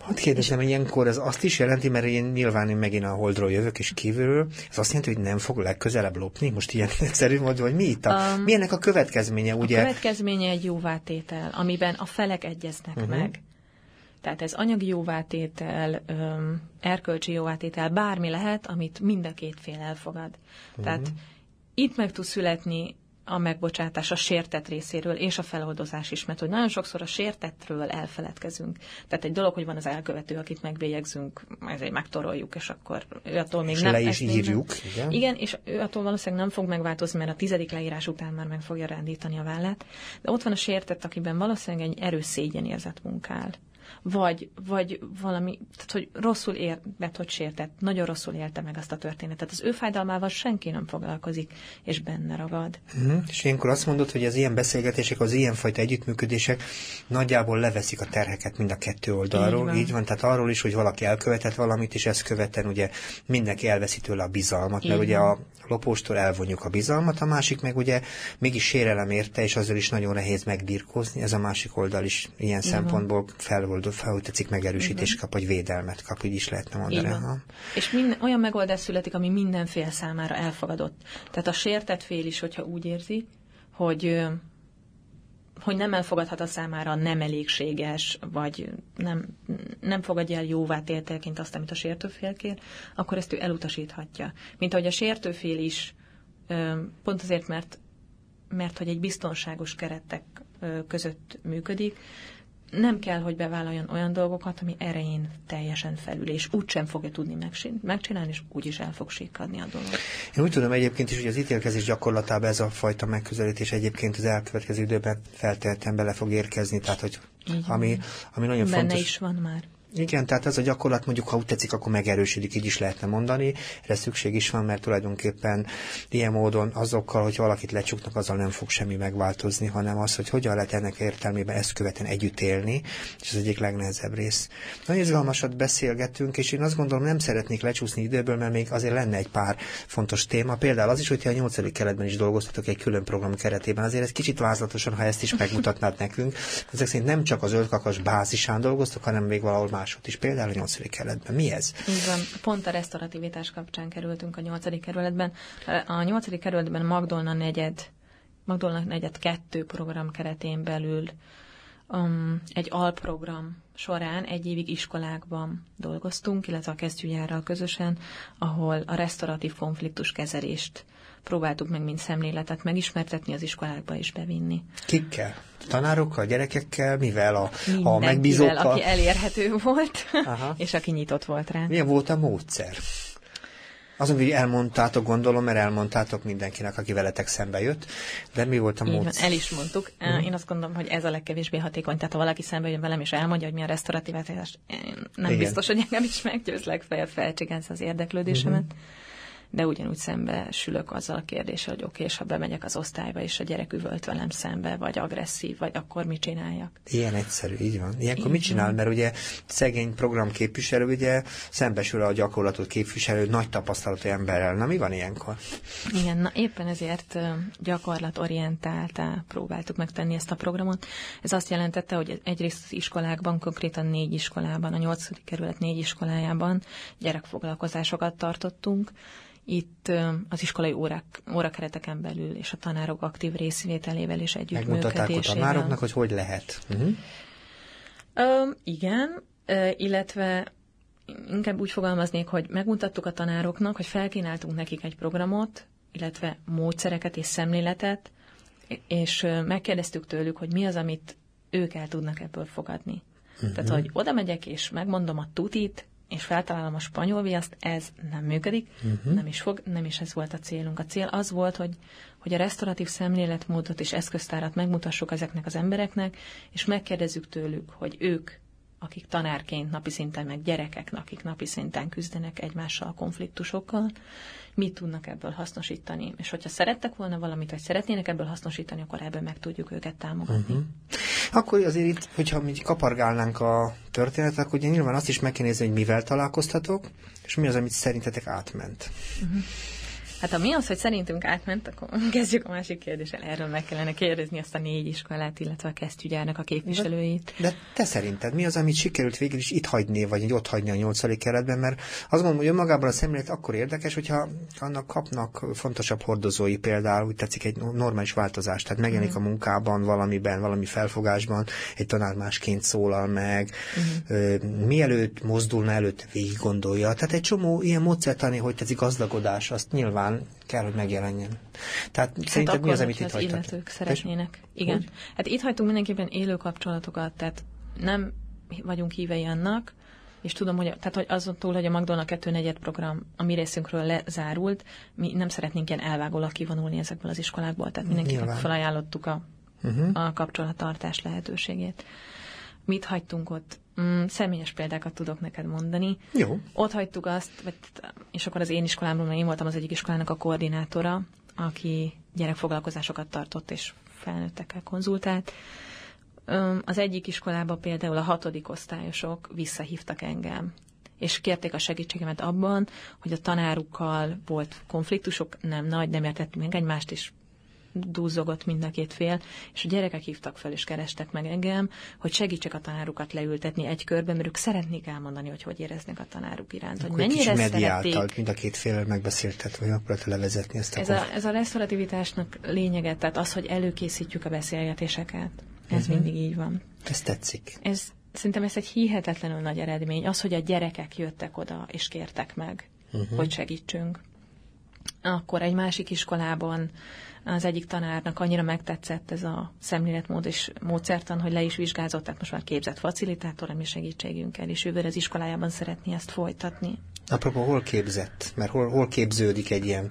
Hát kérdezem, hogy ilyenkor ez azt is jelenti, mert én nyilván én megint a holdról jövök és kívülről, ez azt jelenti, hogy nem fog legközelebb lopni? Most ilyen egyszerű módon, hogy mi itt a, um, mi ennek a következménye, ugye? A következménye egy jóvátétel, amiben a felek egyeznek uh-huh. meg. Tehát ez anyagi jóvátétel, erkölcsi jóvátétel, bármi lehet, amit mind a két fél elfogad. Uh-huh. Tehát itt meg tud születni a megbocsátás a sértett részéről, és a feloldozás is, mert hogy nagyon sokszor a sértettről elfeledkezünk. Tehát egy dolog, hogy van az elkövető, akit megbélyegzünk, ezért megtoroljuk, és akkor ő attól még és nem... le is írjuk. Nem, igen. igen, és ő attól valószínűleg nem fog megváltozni, mert a tizedik leírás után már meg fogja rendítani a vállát. De ott van a sértett, akiben valószínűleg egy erős szégyen érzet munkál vagy, vagy valami, tehát hogy rosszul értett, hogy sértett, nagyon rosszul élte meg azt a történetet. Az ő fájdalmával senki nem foglalkozik, és benne ragad. Uh-huh. És ilyenkor azt mondod, hogy az ilyen beszélgetések, az ilyenfajta együttműködések nagyjából leveszik a terheket mind a kettő oldalról. Így van. Így van, tehát arról is, hogy valaki elkövetett valamit, és ezt követen ugye mindenki elveszi tőle a bizalmat, mert Így ugye van. a lopóstól elvonjuk a bizalmat, a másik meg ugye mégis sérelem érte, és azzal is nagyon nehéz megbirkózni. Ez a másik oldal is ilyen Igen. szempontból feloldó, fel, tetszik megerősítést kap, vagy védelmet kap, így is lehetne mondani. Igen. És minden, olyan megoldás születik, ami minden fél számára elfogadott. Tehát a sértett fél is, hogyha úgy érzi, hogy hogy nem elfogadhat a számára nem elégséges, vagy nem, nem fogadja el jóvá téltelként azt, amit a sértőfél kér, akkor ezt ő elutasíthatja. Mint ahogy a sértőfél is, pont azért, mert, mert hogy egy biztonságos keretek között működik, nem kell, hogy bevállaljon olyan dolgokat, ami erején teljesen felül, és úgysem fogja tudni megcsinálni, és úgyis el fog sikadni a dolog. Én úgy tudom egyébként is, hogy az ítélkezés gyakorlatában ez a fajta megközelítés egyébként az elkövetkező időben feltétlenül bele fog érkezni, tehát hogy ami, ami nagyon Benne fontos. is van már. Igen, tehát ez a gyakorlat mondjuk, ha úgy tetszik, akkor megerősödik, így is lehetne mondani. Erre szükség is van, mert tulajdonképpen ilyen módon azokkal, hogy valakit lecsuknak, azzal nem fog semmi megváltozni, hanem az, hogy hogyan lehet ennek értelmében ezt követen együtt élni, és ez egyik legnehezebb rész. Nagyon izgalmasat beszélgetünk, és én azt gondolom, nem szeretnék lecsúszni időből, mert még azért lenne egy pár fontos téma. Például az is, hogy a nyolcadik keretben is dolgoztatok egy külön program keretében. Azért ez kicsit vázlatosan, ha ezt is megmutatnád nekünk. Ezek szerint nem csak az ölkakas bázisán dolgoztok, hanem még valahol másod is, például a nyolcadik kerületben. Mi ez? Így van, pont a restaurativitás kapcsán kerültünk a nyolcadik kerületben. A nyolcadik kerületben Magdolna negyed, Magdolna negyed kettő program keretén belül um, egy alprogram során egy évig iskolákban dolgoztunk, illetve a kesztyűjárral közösen, ahol a restauratív konfliktus kezelést próbáltuk meg, mint szemléletet megismertetni, az iskolákba is bevinni. Kikkel? Tanárokkal, gyerekekkel, mivel a, a megbízókkal? aki elérhető volt, Aha. és aki nyitott volt rá. Milyen volt a módszer? Azon, hogy elmondtátok, gondolom, mert elmondtátok mindenkinek, aki veletek szembe jött, de mi volt a módszer? el is mondtuk. Uh-huh. Én azt gondolom, hogy ez a legkevésbé hatékony. Tehát ha valaki szembe jön velem, és elmondja, hogy mi a restaurativitás, én nem Igen. biztos, hogy engem is meggyőz legfeljebb felcsigensz az érdeklődésemet. Uh-huh de ugyanúgy szembe sülök azzal a kérdéssel, hogy oké, okay, és ha bemegyek az osztályba, és a gyerek üvölt velem szembe, vagy agresszív, vagy akkor mit csináljak? Ilyen egyszerű, így van. Ilyenkor így mit csinál? Van. Mert ugye szegény programképviselő, ugye szembesül a gyakorlatot képviselő nagy tapasztalatú emberrel. Na mi van ilyenkor? Igen, na éppen ezért gyakorlatorientáltá próbáltuk megtenni ezt a programot. Ez azt jelentette, hogy egyrészt az iskolákban, konkrétan négy iskolában, a nyolcadik kerület négy iskolájában gyerekfoglalkozásokat tartottunk, itt az iskolai órák, órakereteken belül és a tanárok aktív részvételével és együttműködésével. Megmutatták a tanároknak, hogy hogy lehet. Uh-huh. Ö, igen, illetve inkább úgy fogalmaznék, hogy megmutattuk a tanároknak, hogy felkínáltunk nekik egy programot, illetve módszereket és szemléletet, és megkérdeztük tőlük, hogy mi az, amit ők el tudnak ebből fogadni. Uh-huh. Tehát, hogy oda megyek és megmondom a tutit, és feltalálom a spanyol viaszt, ez nem működik, uh-huh. nem is fog, nem is ez volt a célunk. A cél az volt, hogy, hogy a restauratív szemléletmódot és eszköztárat megmutassuk ezeknek az embereknek, és megkérdezzük tőlük, hogy ők, akik tanárként napi szinten, meg gyerekek, akik napi szinten küzdenek egymással a konfliktusokkal, mit tudnak ebből hasznosítani. És hogyha szerettek volna valamit, vagy szeretnének ebből hasznosítani, akkor ebből meg tudjuk őket támogatni. Uh-huh. Akkor azért itt, hogyha mi kapargálnánk a történetet, akkor ugye nyilván azt is meg kell nézni, hogy mivel találkoztatok, és mi az, amit szerintetek átment. Uh-huh. Hát ha mi az, hogy szerintünk átment, akkor kezdjük a másik kérdéssel. Erről meg kellene kérdezni azt a négy iskolát, illetve a kesztyűgyárnak a képviselőit. De, de te szerinted mi az, amit sikerült végül is itt hagyni, vagy ott hagyni a nyolcadik keretben? Mert azt gondolom, hogy önmagában a szemlélet akkor érdekes, hogyha annak kapnak fontosabb hordozói például, úgy tetszik egy normális változás, tehát megjelenik uh-huh. a munkában valamiben, valami felfogásban, egy tanár másként szólal meg, uh-huh. mielőtt mozdulna, előtt végig gondolja. Tehát egy csomó ilyen módszertani, hogy tetszik gazdagodás, azt nyilván nyilván kell, hogy megjelenjen. Tehát hát szerinted mi az, amit itt hagytak? illetők szeretnének. És? Igen. Hogy? Hát itt hagytunk mindenképpen élő kapcsolatokat, tehát nem vagyunk hívei annak, és tudom, hogy, tehát, hogy azon túl, hogy a Magdolna 2 negyed program a mi részünkről lezárult, mi nem szeretnénk ilyen elvágólag kivonulni ezekből az iskolákból, tehát mindenkinek felajánlottuk a, uh-huh. a kapcsolattartás lehetőségét. Mit hagytunk ott? Mm, személyes példákat tudok neked mondani. Jó. Ott hagytuk azt, vagy, és akkor az én iskolámról, mert én voltam az egyik iskolának a koordinátora, aki gyerekfoglalkozásokat tartott és felnőttekkel konzultált. Az egyik iskolában például a hatodik osztályosok visszahívtak engem, és kérték a segítségemet abban, hogy a tanárukkal volt konfliktusok, nem nagy, nem értettük meg egymást, és dúzogott mind a két fél, és a gyerekek hívtak fel és kerestek meg engem, hogy segítsek a tanárukat leültetni egy körben, mert ők szeretnék elmondani, hogy hogy éreznek a tanáruk iránt, hogy mennyire szerették. mind a két fél megbeszéltet, vagy akkor levezetni ezt a ez a, ez a restaurativitásnak lényege, tehát az, hogy előkészítjük a beszélgetéseket. Ez uh-huh. mindig így van. Ez tetszik. Ez, szerintem ez egy hihetetlenül nagy eredmény. Az, hogy a gyerekek jöttek oda és kértek meg, uh-huh. hogy segítsünk. Akkor egy másik iskolában az egyik tanárnak annyira megtetszett ez a szemléletmód és módszertan, hogy le is vizsgázott, tehát most már képzett facilitátor, ami segítségünkkel, és jövőre az iskolájában szeretné ezt folytatni. Apropó, hol képzett? Mert hol, hol képződik egy ilyen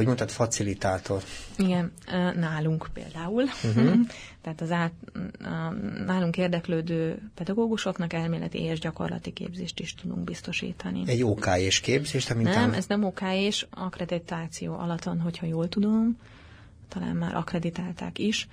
hogy mondtad, facilitátor. Igen, nálunk például. Uh-huh. Tehát az át, nálunk érdeklődő pedagógusoknak elméleti és gyakorlati képzést is tudunk biztosítani. Egy OK és képzést? Mint Nem, ez nem OK és akkreditáció alatt van, hogyha jól tudom, talán már akkreditálták is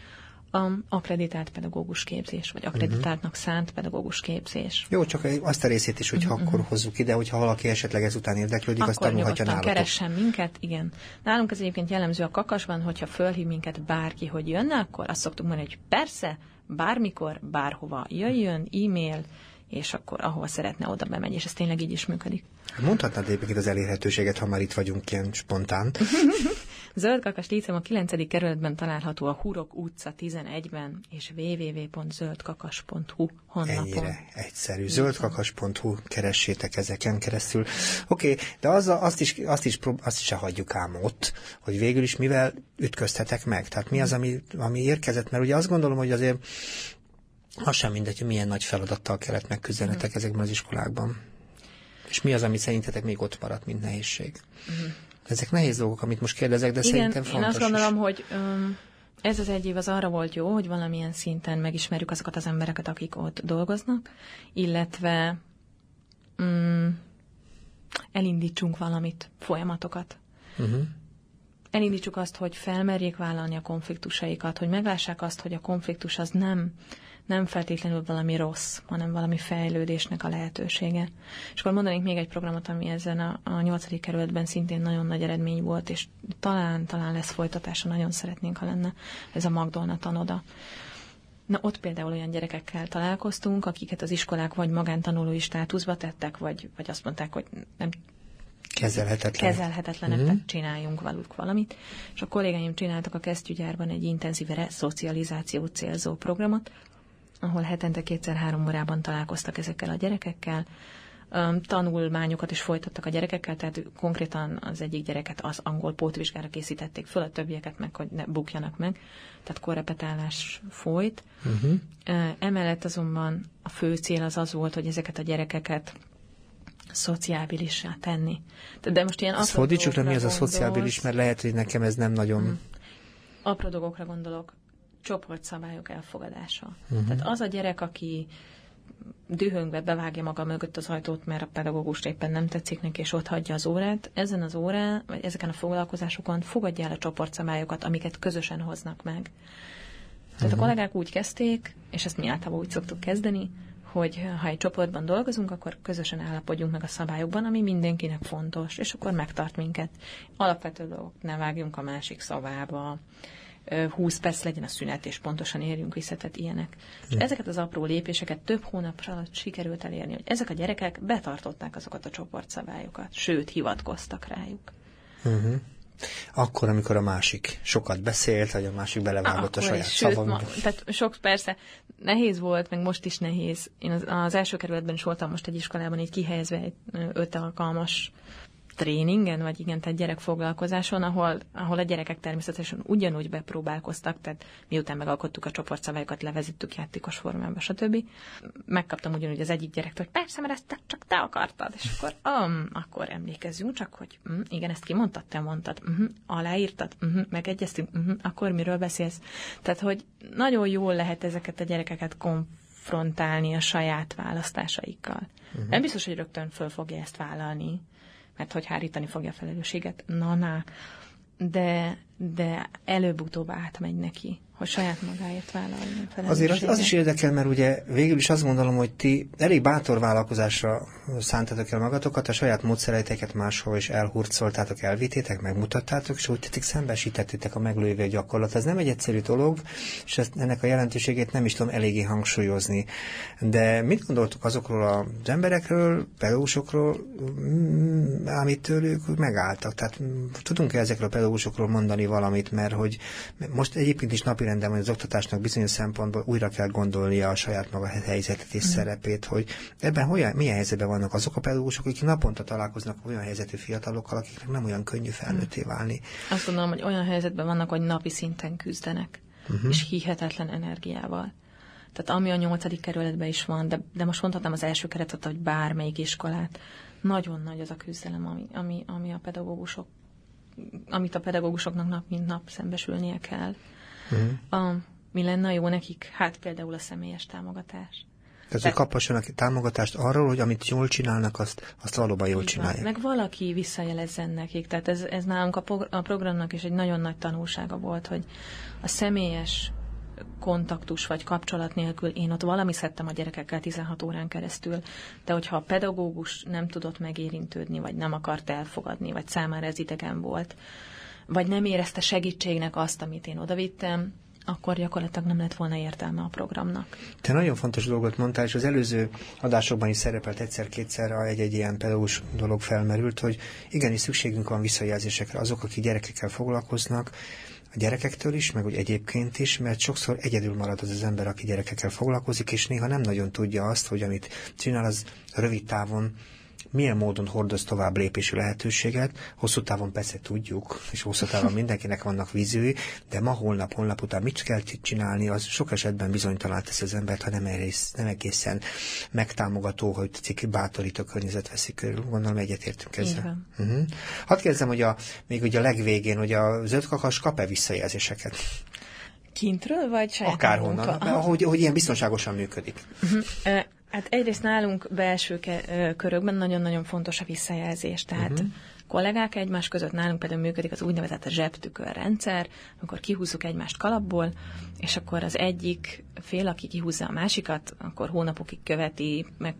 a akreditált pedagógus képzés, vagy akreditáltnak uh-huh. szánt pedagógus képzés. Jó, csak azt a részét is, hogyha uh-huh. akkor hozzuk ide, hogyha valaki esetleg ezután érdeklődik, akkor azt tanulhatja nálunk. keressen minket, igen. Nálunk ez egyébként jellemző a kakasban, hogyha fölhív minket bárki, hogy jönne, akkor azt szoktuk mondani, hogy persze, bármikor, bárhova jöjjön, e-mail, és akkor ahova szeretne, oda bemegy, és ez tényleg így is működik. Mondhatnád egyébként az elérhetőséget, ha már itt vagyunk ilyen spontán. Zöldkakas Líceum a 9. kerületben található a Hurok utca 11-ben, és www.zöldkakas.hu honlapon. Ennyire egyszerű. Zöldkakas.hu, keressétek ezeken keresztül. Oké, okay, de az, azt, is, azt, is, azt is se hagyjuk ám ott, hogy végül is mivel ütköztetek meg. Tehát mi az, ami, ami érkezett, mert ugye azt gondolom, hogy azért az sem mindegy, hogy milyen nagy feladattal kellett megküzdenetek uh-huh. ezekben az iskolákban. És mi az, ami szerintetek még ott maradt, mint nehézség? Uh-huh. Ezek nehéz dolgok, amit most kérdezek, de Igen, szerintem fontos én azt gondolom, is. hogy um, ez az egy év az arra volt jó, hogy valamilyen szinten megismerjük azokat az embereket, akik ott dolgoznak, illetve um, elindítsunk valamit, folyamatokat. Uh-huh. Elindítsuk azt, hogy felmerjék vállalni a konfliktusaikat, hogy meglássák azt, hogy a konfliktus az nem nem feltétlenül valami rossz, hanem valami fejlődésnek a lehetősége. És akkor mondanék még egy programot, ami ezen a, a 8. kerületben szintén nagyon nagy eredmény volt, és talán, talán lesz folytatása, nagyon szeretnénk, ha lenne ez a Magdolna tanoda. Na ott például olyan gyerekekkel találkoztunk, akiket az iskolák vagy magántanulói státuszba tettek, vagy, vagy azt mondták, hogy nem kezelhetetlen. kezelhetetlenek, mm-hmm. tehát csináljunk valuk valamit. És a kollégáim csináltak a kesztyűgyárban egy intenzíve szocializáció célzó programot, ahol hetente kétszer-három órában találkoztak ezekkel a gyerekekkel, tanulmányokat is folytattak a gyerekekkel, tehát konkrétan az egyik gyereket az angol pótvizsgára készítették föl, a többieket meg, hogy ne bukjanak meg, tehát korrepetálás folyt. Uh-huh. Emellett azonban a fő cél az az volt, hogy ezeket a gyerekeket szociábilissá tenni. De most ilyen Ezt fordítsuk le, mi az a szociábilis, mert lehet, hogy nekem ez nem nagyon... Hmm. Apró dolgokra gondolok csoportszabályok elfogadása. Uh-huh. Tehát az a gyerek, aki dühöngve bevágja maga mögött az ajtót, mert a pedagógus éppen nem tetszik neki, és ott hagyja az órát, ezen az órán, vagy ezeken a foglalkozásokon fogadja el a csoportszabályokat, amiket közösen hoznak meg. Tehát uh-huh. a kollégák úgy kezdték, és ezt mi általában úgy szoktuk kezdeni, hogy ha egy csoportban dolgozunk, akkor közösen állapodjunk meg a szabályokban, ami mindenkinek fontos, és akkor megtart minket. Alapvető dolgok, ne vágjunk a másik szavába, 20 perc legyen a szünet, és pontosan érjünk vissza, tehát ilyenek. És ezeket az apró lépéseket több hónap alatt sikerült elérni, hogy ezek a gyerekek betartották azokat a csoportszabályokat, sőt, hivatkoztak rájuk. Uh-huh. Akkor, amikor a másik sokat beszélt, vagy a másik belevágott a saját szavakba. Tehát sok persze nehéz volt, meg most is nehéz. Én az, az első kerületben is voltam most egy iskolában, így kihelyezve egy öt alkalmas tréningen, vagy igen, tehát gyerekfoglalkozáson, ahol, ahol a gyerekek természetesen ugyanúgy bepróbálkoztak, tehát miután megalkottuk a csoportszabályokat, levezettük játékos formában, stb. Megkaptam ugyanúgy az egyik gyerektől, hogy persze, mert ezt csak te akartad, és akkor, um, akkor emlékezzünk csak, hogy um, igen, ezt kimondtad, te mondtad, uh-huh, aláírtad, uh-huh, megegyeztünk, uh-huh, akkor miről beszélsz? Tehát, hogy nagyon jól lehet ezeket a gyerekeket konf konfrontálni a saját választásaikkal. Uh-huh. Nem biztos, hogy rögtön föl fogja ezt vállalni, mert hogy hárítani fogja a felelősséget, na, na, de, de előbb-utóbb átmegy neki hogy saját magáért vállalni Azért az, az is érdekel, mert ugye végül is azt gondolom, hogy ti elég bátor vállalkozásra szántatok el magatokat, a saját módszereiteket máshol is elhurcoltátok, elvitétek, megmutattátok, és úgy tették szembesítettétek a meglévő gyakorlat. Ez nem egy egyszerű dolog, és ezt, ennek a jelentőségét nem is tudom eléggé hangsúlyozni. De mit gondoltok azokról az emberekről, pedagógusokról, mm, amit tőlük megálltak? Tehát tudunk -e ezekről a pedagógusokról mondani valamit, mert hogy most egyébként is napi napirenden, hogy az oktatásnak bizonyos szempontból újra kell gondolnia a saját maga helyzetét és mm. szerepét, hogy ebben hogyan, milyen helyzetben vannak azok a pedagógusok, akik naponta találkoznak olyan helyzetű fiatalokkal, akiknek nem olyan könnyű felnőtté mm. válni. Azt gondolom, hogy olyan helyzetben vannak, hogy napi szinten küzdenek, uh-huh. és hihetetlen energiával. Tehát ami a nyolcadik kerületben is van, de, de most mondhatnám az első keretet, hogy bármelyik iskolát, nagyon nagy az a küzdelem, ami, ami, ami a pedagógusok amit a pedagógusoknak nap mint nap szembesülnie kell. Uh-huh. A, mi lenne jó nekik? Hát például a személyes támogatás. Tehát, hogy kaphassanak támogatást arról, hogy amit jól csinálnak, azt, azt valóban jól csinálják. Meg valaki visszajelezzen nekik. Tehát ez, ez nálunk a, a programnak is egy nagyon nagy tanulsága volt, hogy a személyes kontaktus vagy kapcsolat nélkül én ott valami szedtem a gyerekekkel 16 órán keresztül, de hogyha a pedagógus nem tudott megérintődni, vagy nem akart elfogadni, vagy számára ez idegen volt, vagy nem érezte segítségnek azt, amit én odavittem, akkor gyakorlatilag nem lett volna értelme a programnak. Te nagyon fontos dolgot mondtál, és az előző adásokban is szerepelt egyszer-kétszer egy-egy ilyen pedagógus dolog felmerült, hogy igenis szükségünk van visszajelzésekre. Azok, akik gyerekekkel foglalkoznak, a gyerekektől is, meg úgy egyébként is, mert sokszor egyedül marad az az ember, aki gyerekekkel foglalkozik, és néha nem nagyon tudja azt, hogy amit csinál, az rövid távon milyen módon hordoz tovább lépési lehetőséget. Hosszú távon persze tudjuk, és hosszú távon mindenkinek vannak vízői, de ma, holnap, holnap után mit kell csinálni, az sok esetben bizonytalan tesz az embert, ha nem, egész, nem egészen megtámogató, hogy tetszik, bátorító környezet veszik körül. Gondolom egyetértünk ezzel. Uh-huh. Hadd kérdezem, hogy a, még ugye a legvégén, hogy a zöldkakas kap-e visszajelzéseket? Kintről, vagy saját Akárhonnan, ahogy, ahogy ilyen biztonságosan működik. Uh-huh. Hát egyrészt nálunk belső körökben nagyon-nagyon fontos a visszajelzés, tehát uh-huh. kollégák egymás között, nálunk például működik az úgynevezett zsebtükör rendszer, amikor kihúzzuk egymást kalapból, és akkor az egyik fél, aki kihúzza a másikat, akkor hónapokig követi meg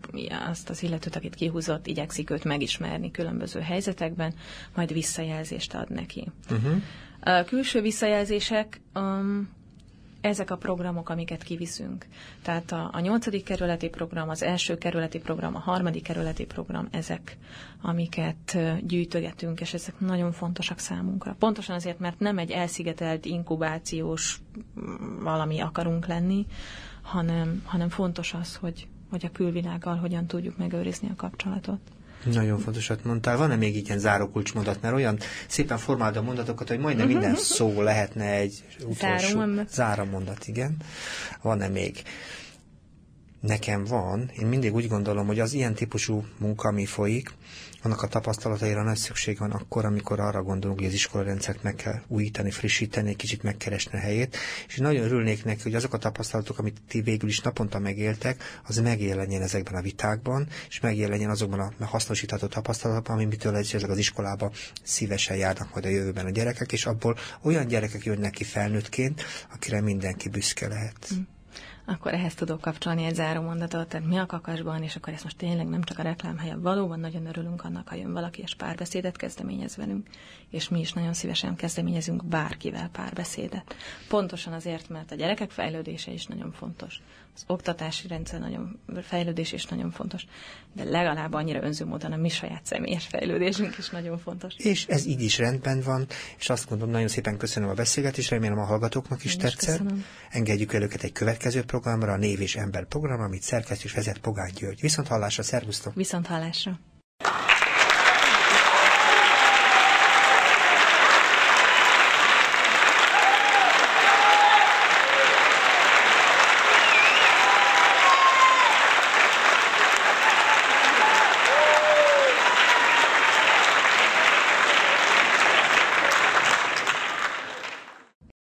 azt az illetőt, akit kihúzott, igyekszik őt megismerni különböző helyzetekben, majd visszajelzést ad neki. Uh-huh. A külső visszajelzések um, ezek a programok, amiket kiviszünk. Tehát a, a nyolcadik kerületi program, az első kerületi program, a harmadik kerületi program, ezek, amiket gyűjtögetünk, és ezek nagyon fontosak számunkra. Pontosan azért, mert nem egy elszigetelt inkubációs mm, valami akarunk lenni, hanem, hanem fontos az, hogy, hogy a külvilággal hogyan tudjuk megőrizni a kapcsolatot. Nagyon fontosat mondtál. Van-e még ilyen zárókulcsmondat? Mert olyan szépen formálod a mondatokat, hogy majdnem minden szó lehetne egy utolsó záramondat. igen. Van-e még? Nekem van. Én mindig úgy gondolom, hogy az ilyen típusú munka, ami folyik, annak a tapasztalataira nagy szükség van akkor, amikor arra gondolunk, hogy az iskolarendszert meg kell újítani, frissíteni, egy kicsit megkeresni a helyét, és én nagyon örülnék neki, hogy azok a tapasztalatok, amit ti végül is naponta megéltek, az megjelenjen ezekben a vitákban, és megjelenjen azokban a hasznosítható tapasztalatokban, ami mitől esetleg az iskolába szívesen járnak majd a jövőben a gyerekek, és abból olyan gyerekek jönnek ki felnőttként, akire mindenki büszke lehet. Mm akkor ehhez tudok kapcsolni egy záró mondatot, tehát mi a kakasban, és akkor ezt most tényleg nem csak a reklámhelye, valóban nagyon örülünk annak, ha jön valaki, és párbeszédet kezdeményez velünk, és mi is nagyon szívesen kezdeményezünk bárkivel párbeszédet. Pontosan azért, mert a gyerekek fejlődése is nagyon fontos, az oktatási rendszer nagyon fejlődés is nagyon fontos, de legalább annyira önző módon a mi saját személyes fejlődésünk is nagyon fontos. És ez így is rendben van, és azt gondolom, nagyon szépen köszönöm a beszélgetést, remélem a hallgatóknak is Én tetszett. Is Engedjük el őket egy következő programra, a Név és Ember program, amit szerkesztő és vezet Pogány György. Viszont hallásra, szervusztok! Viszont hallásra!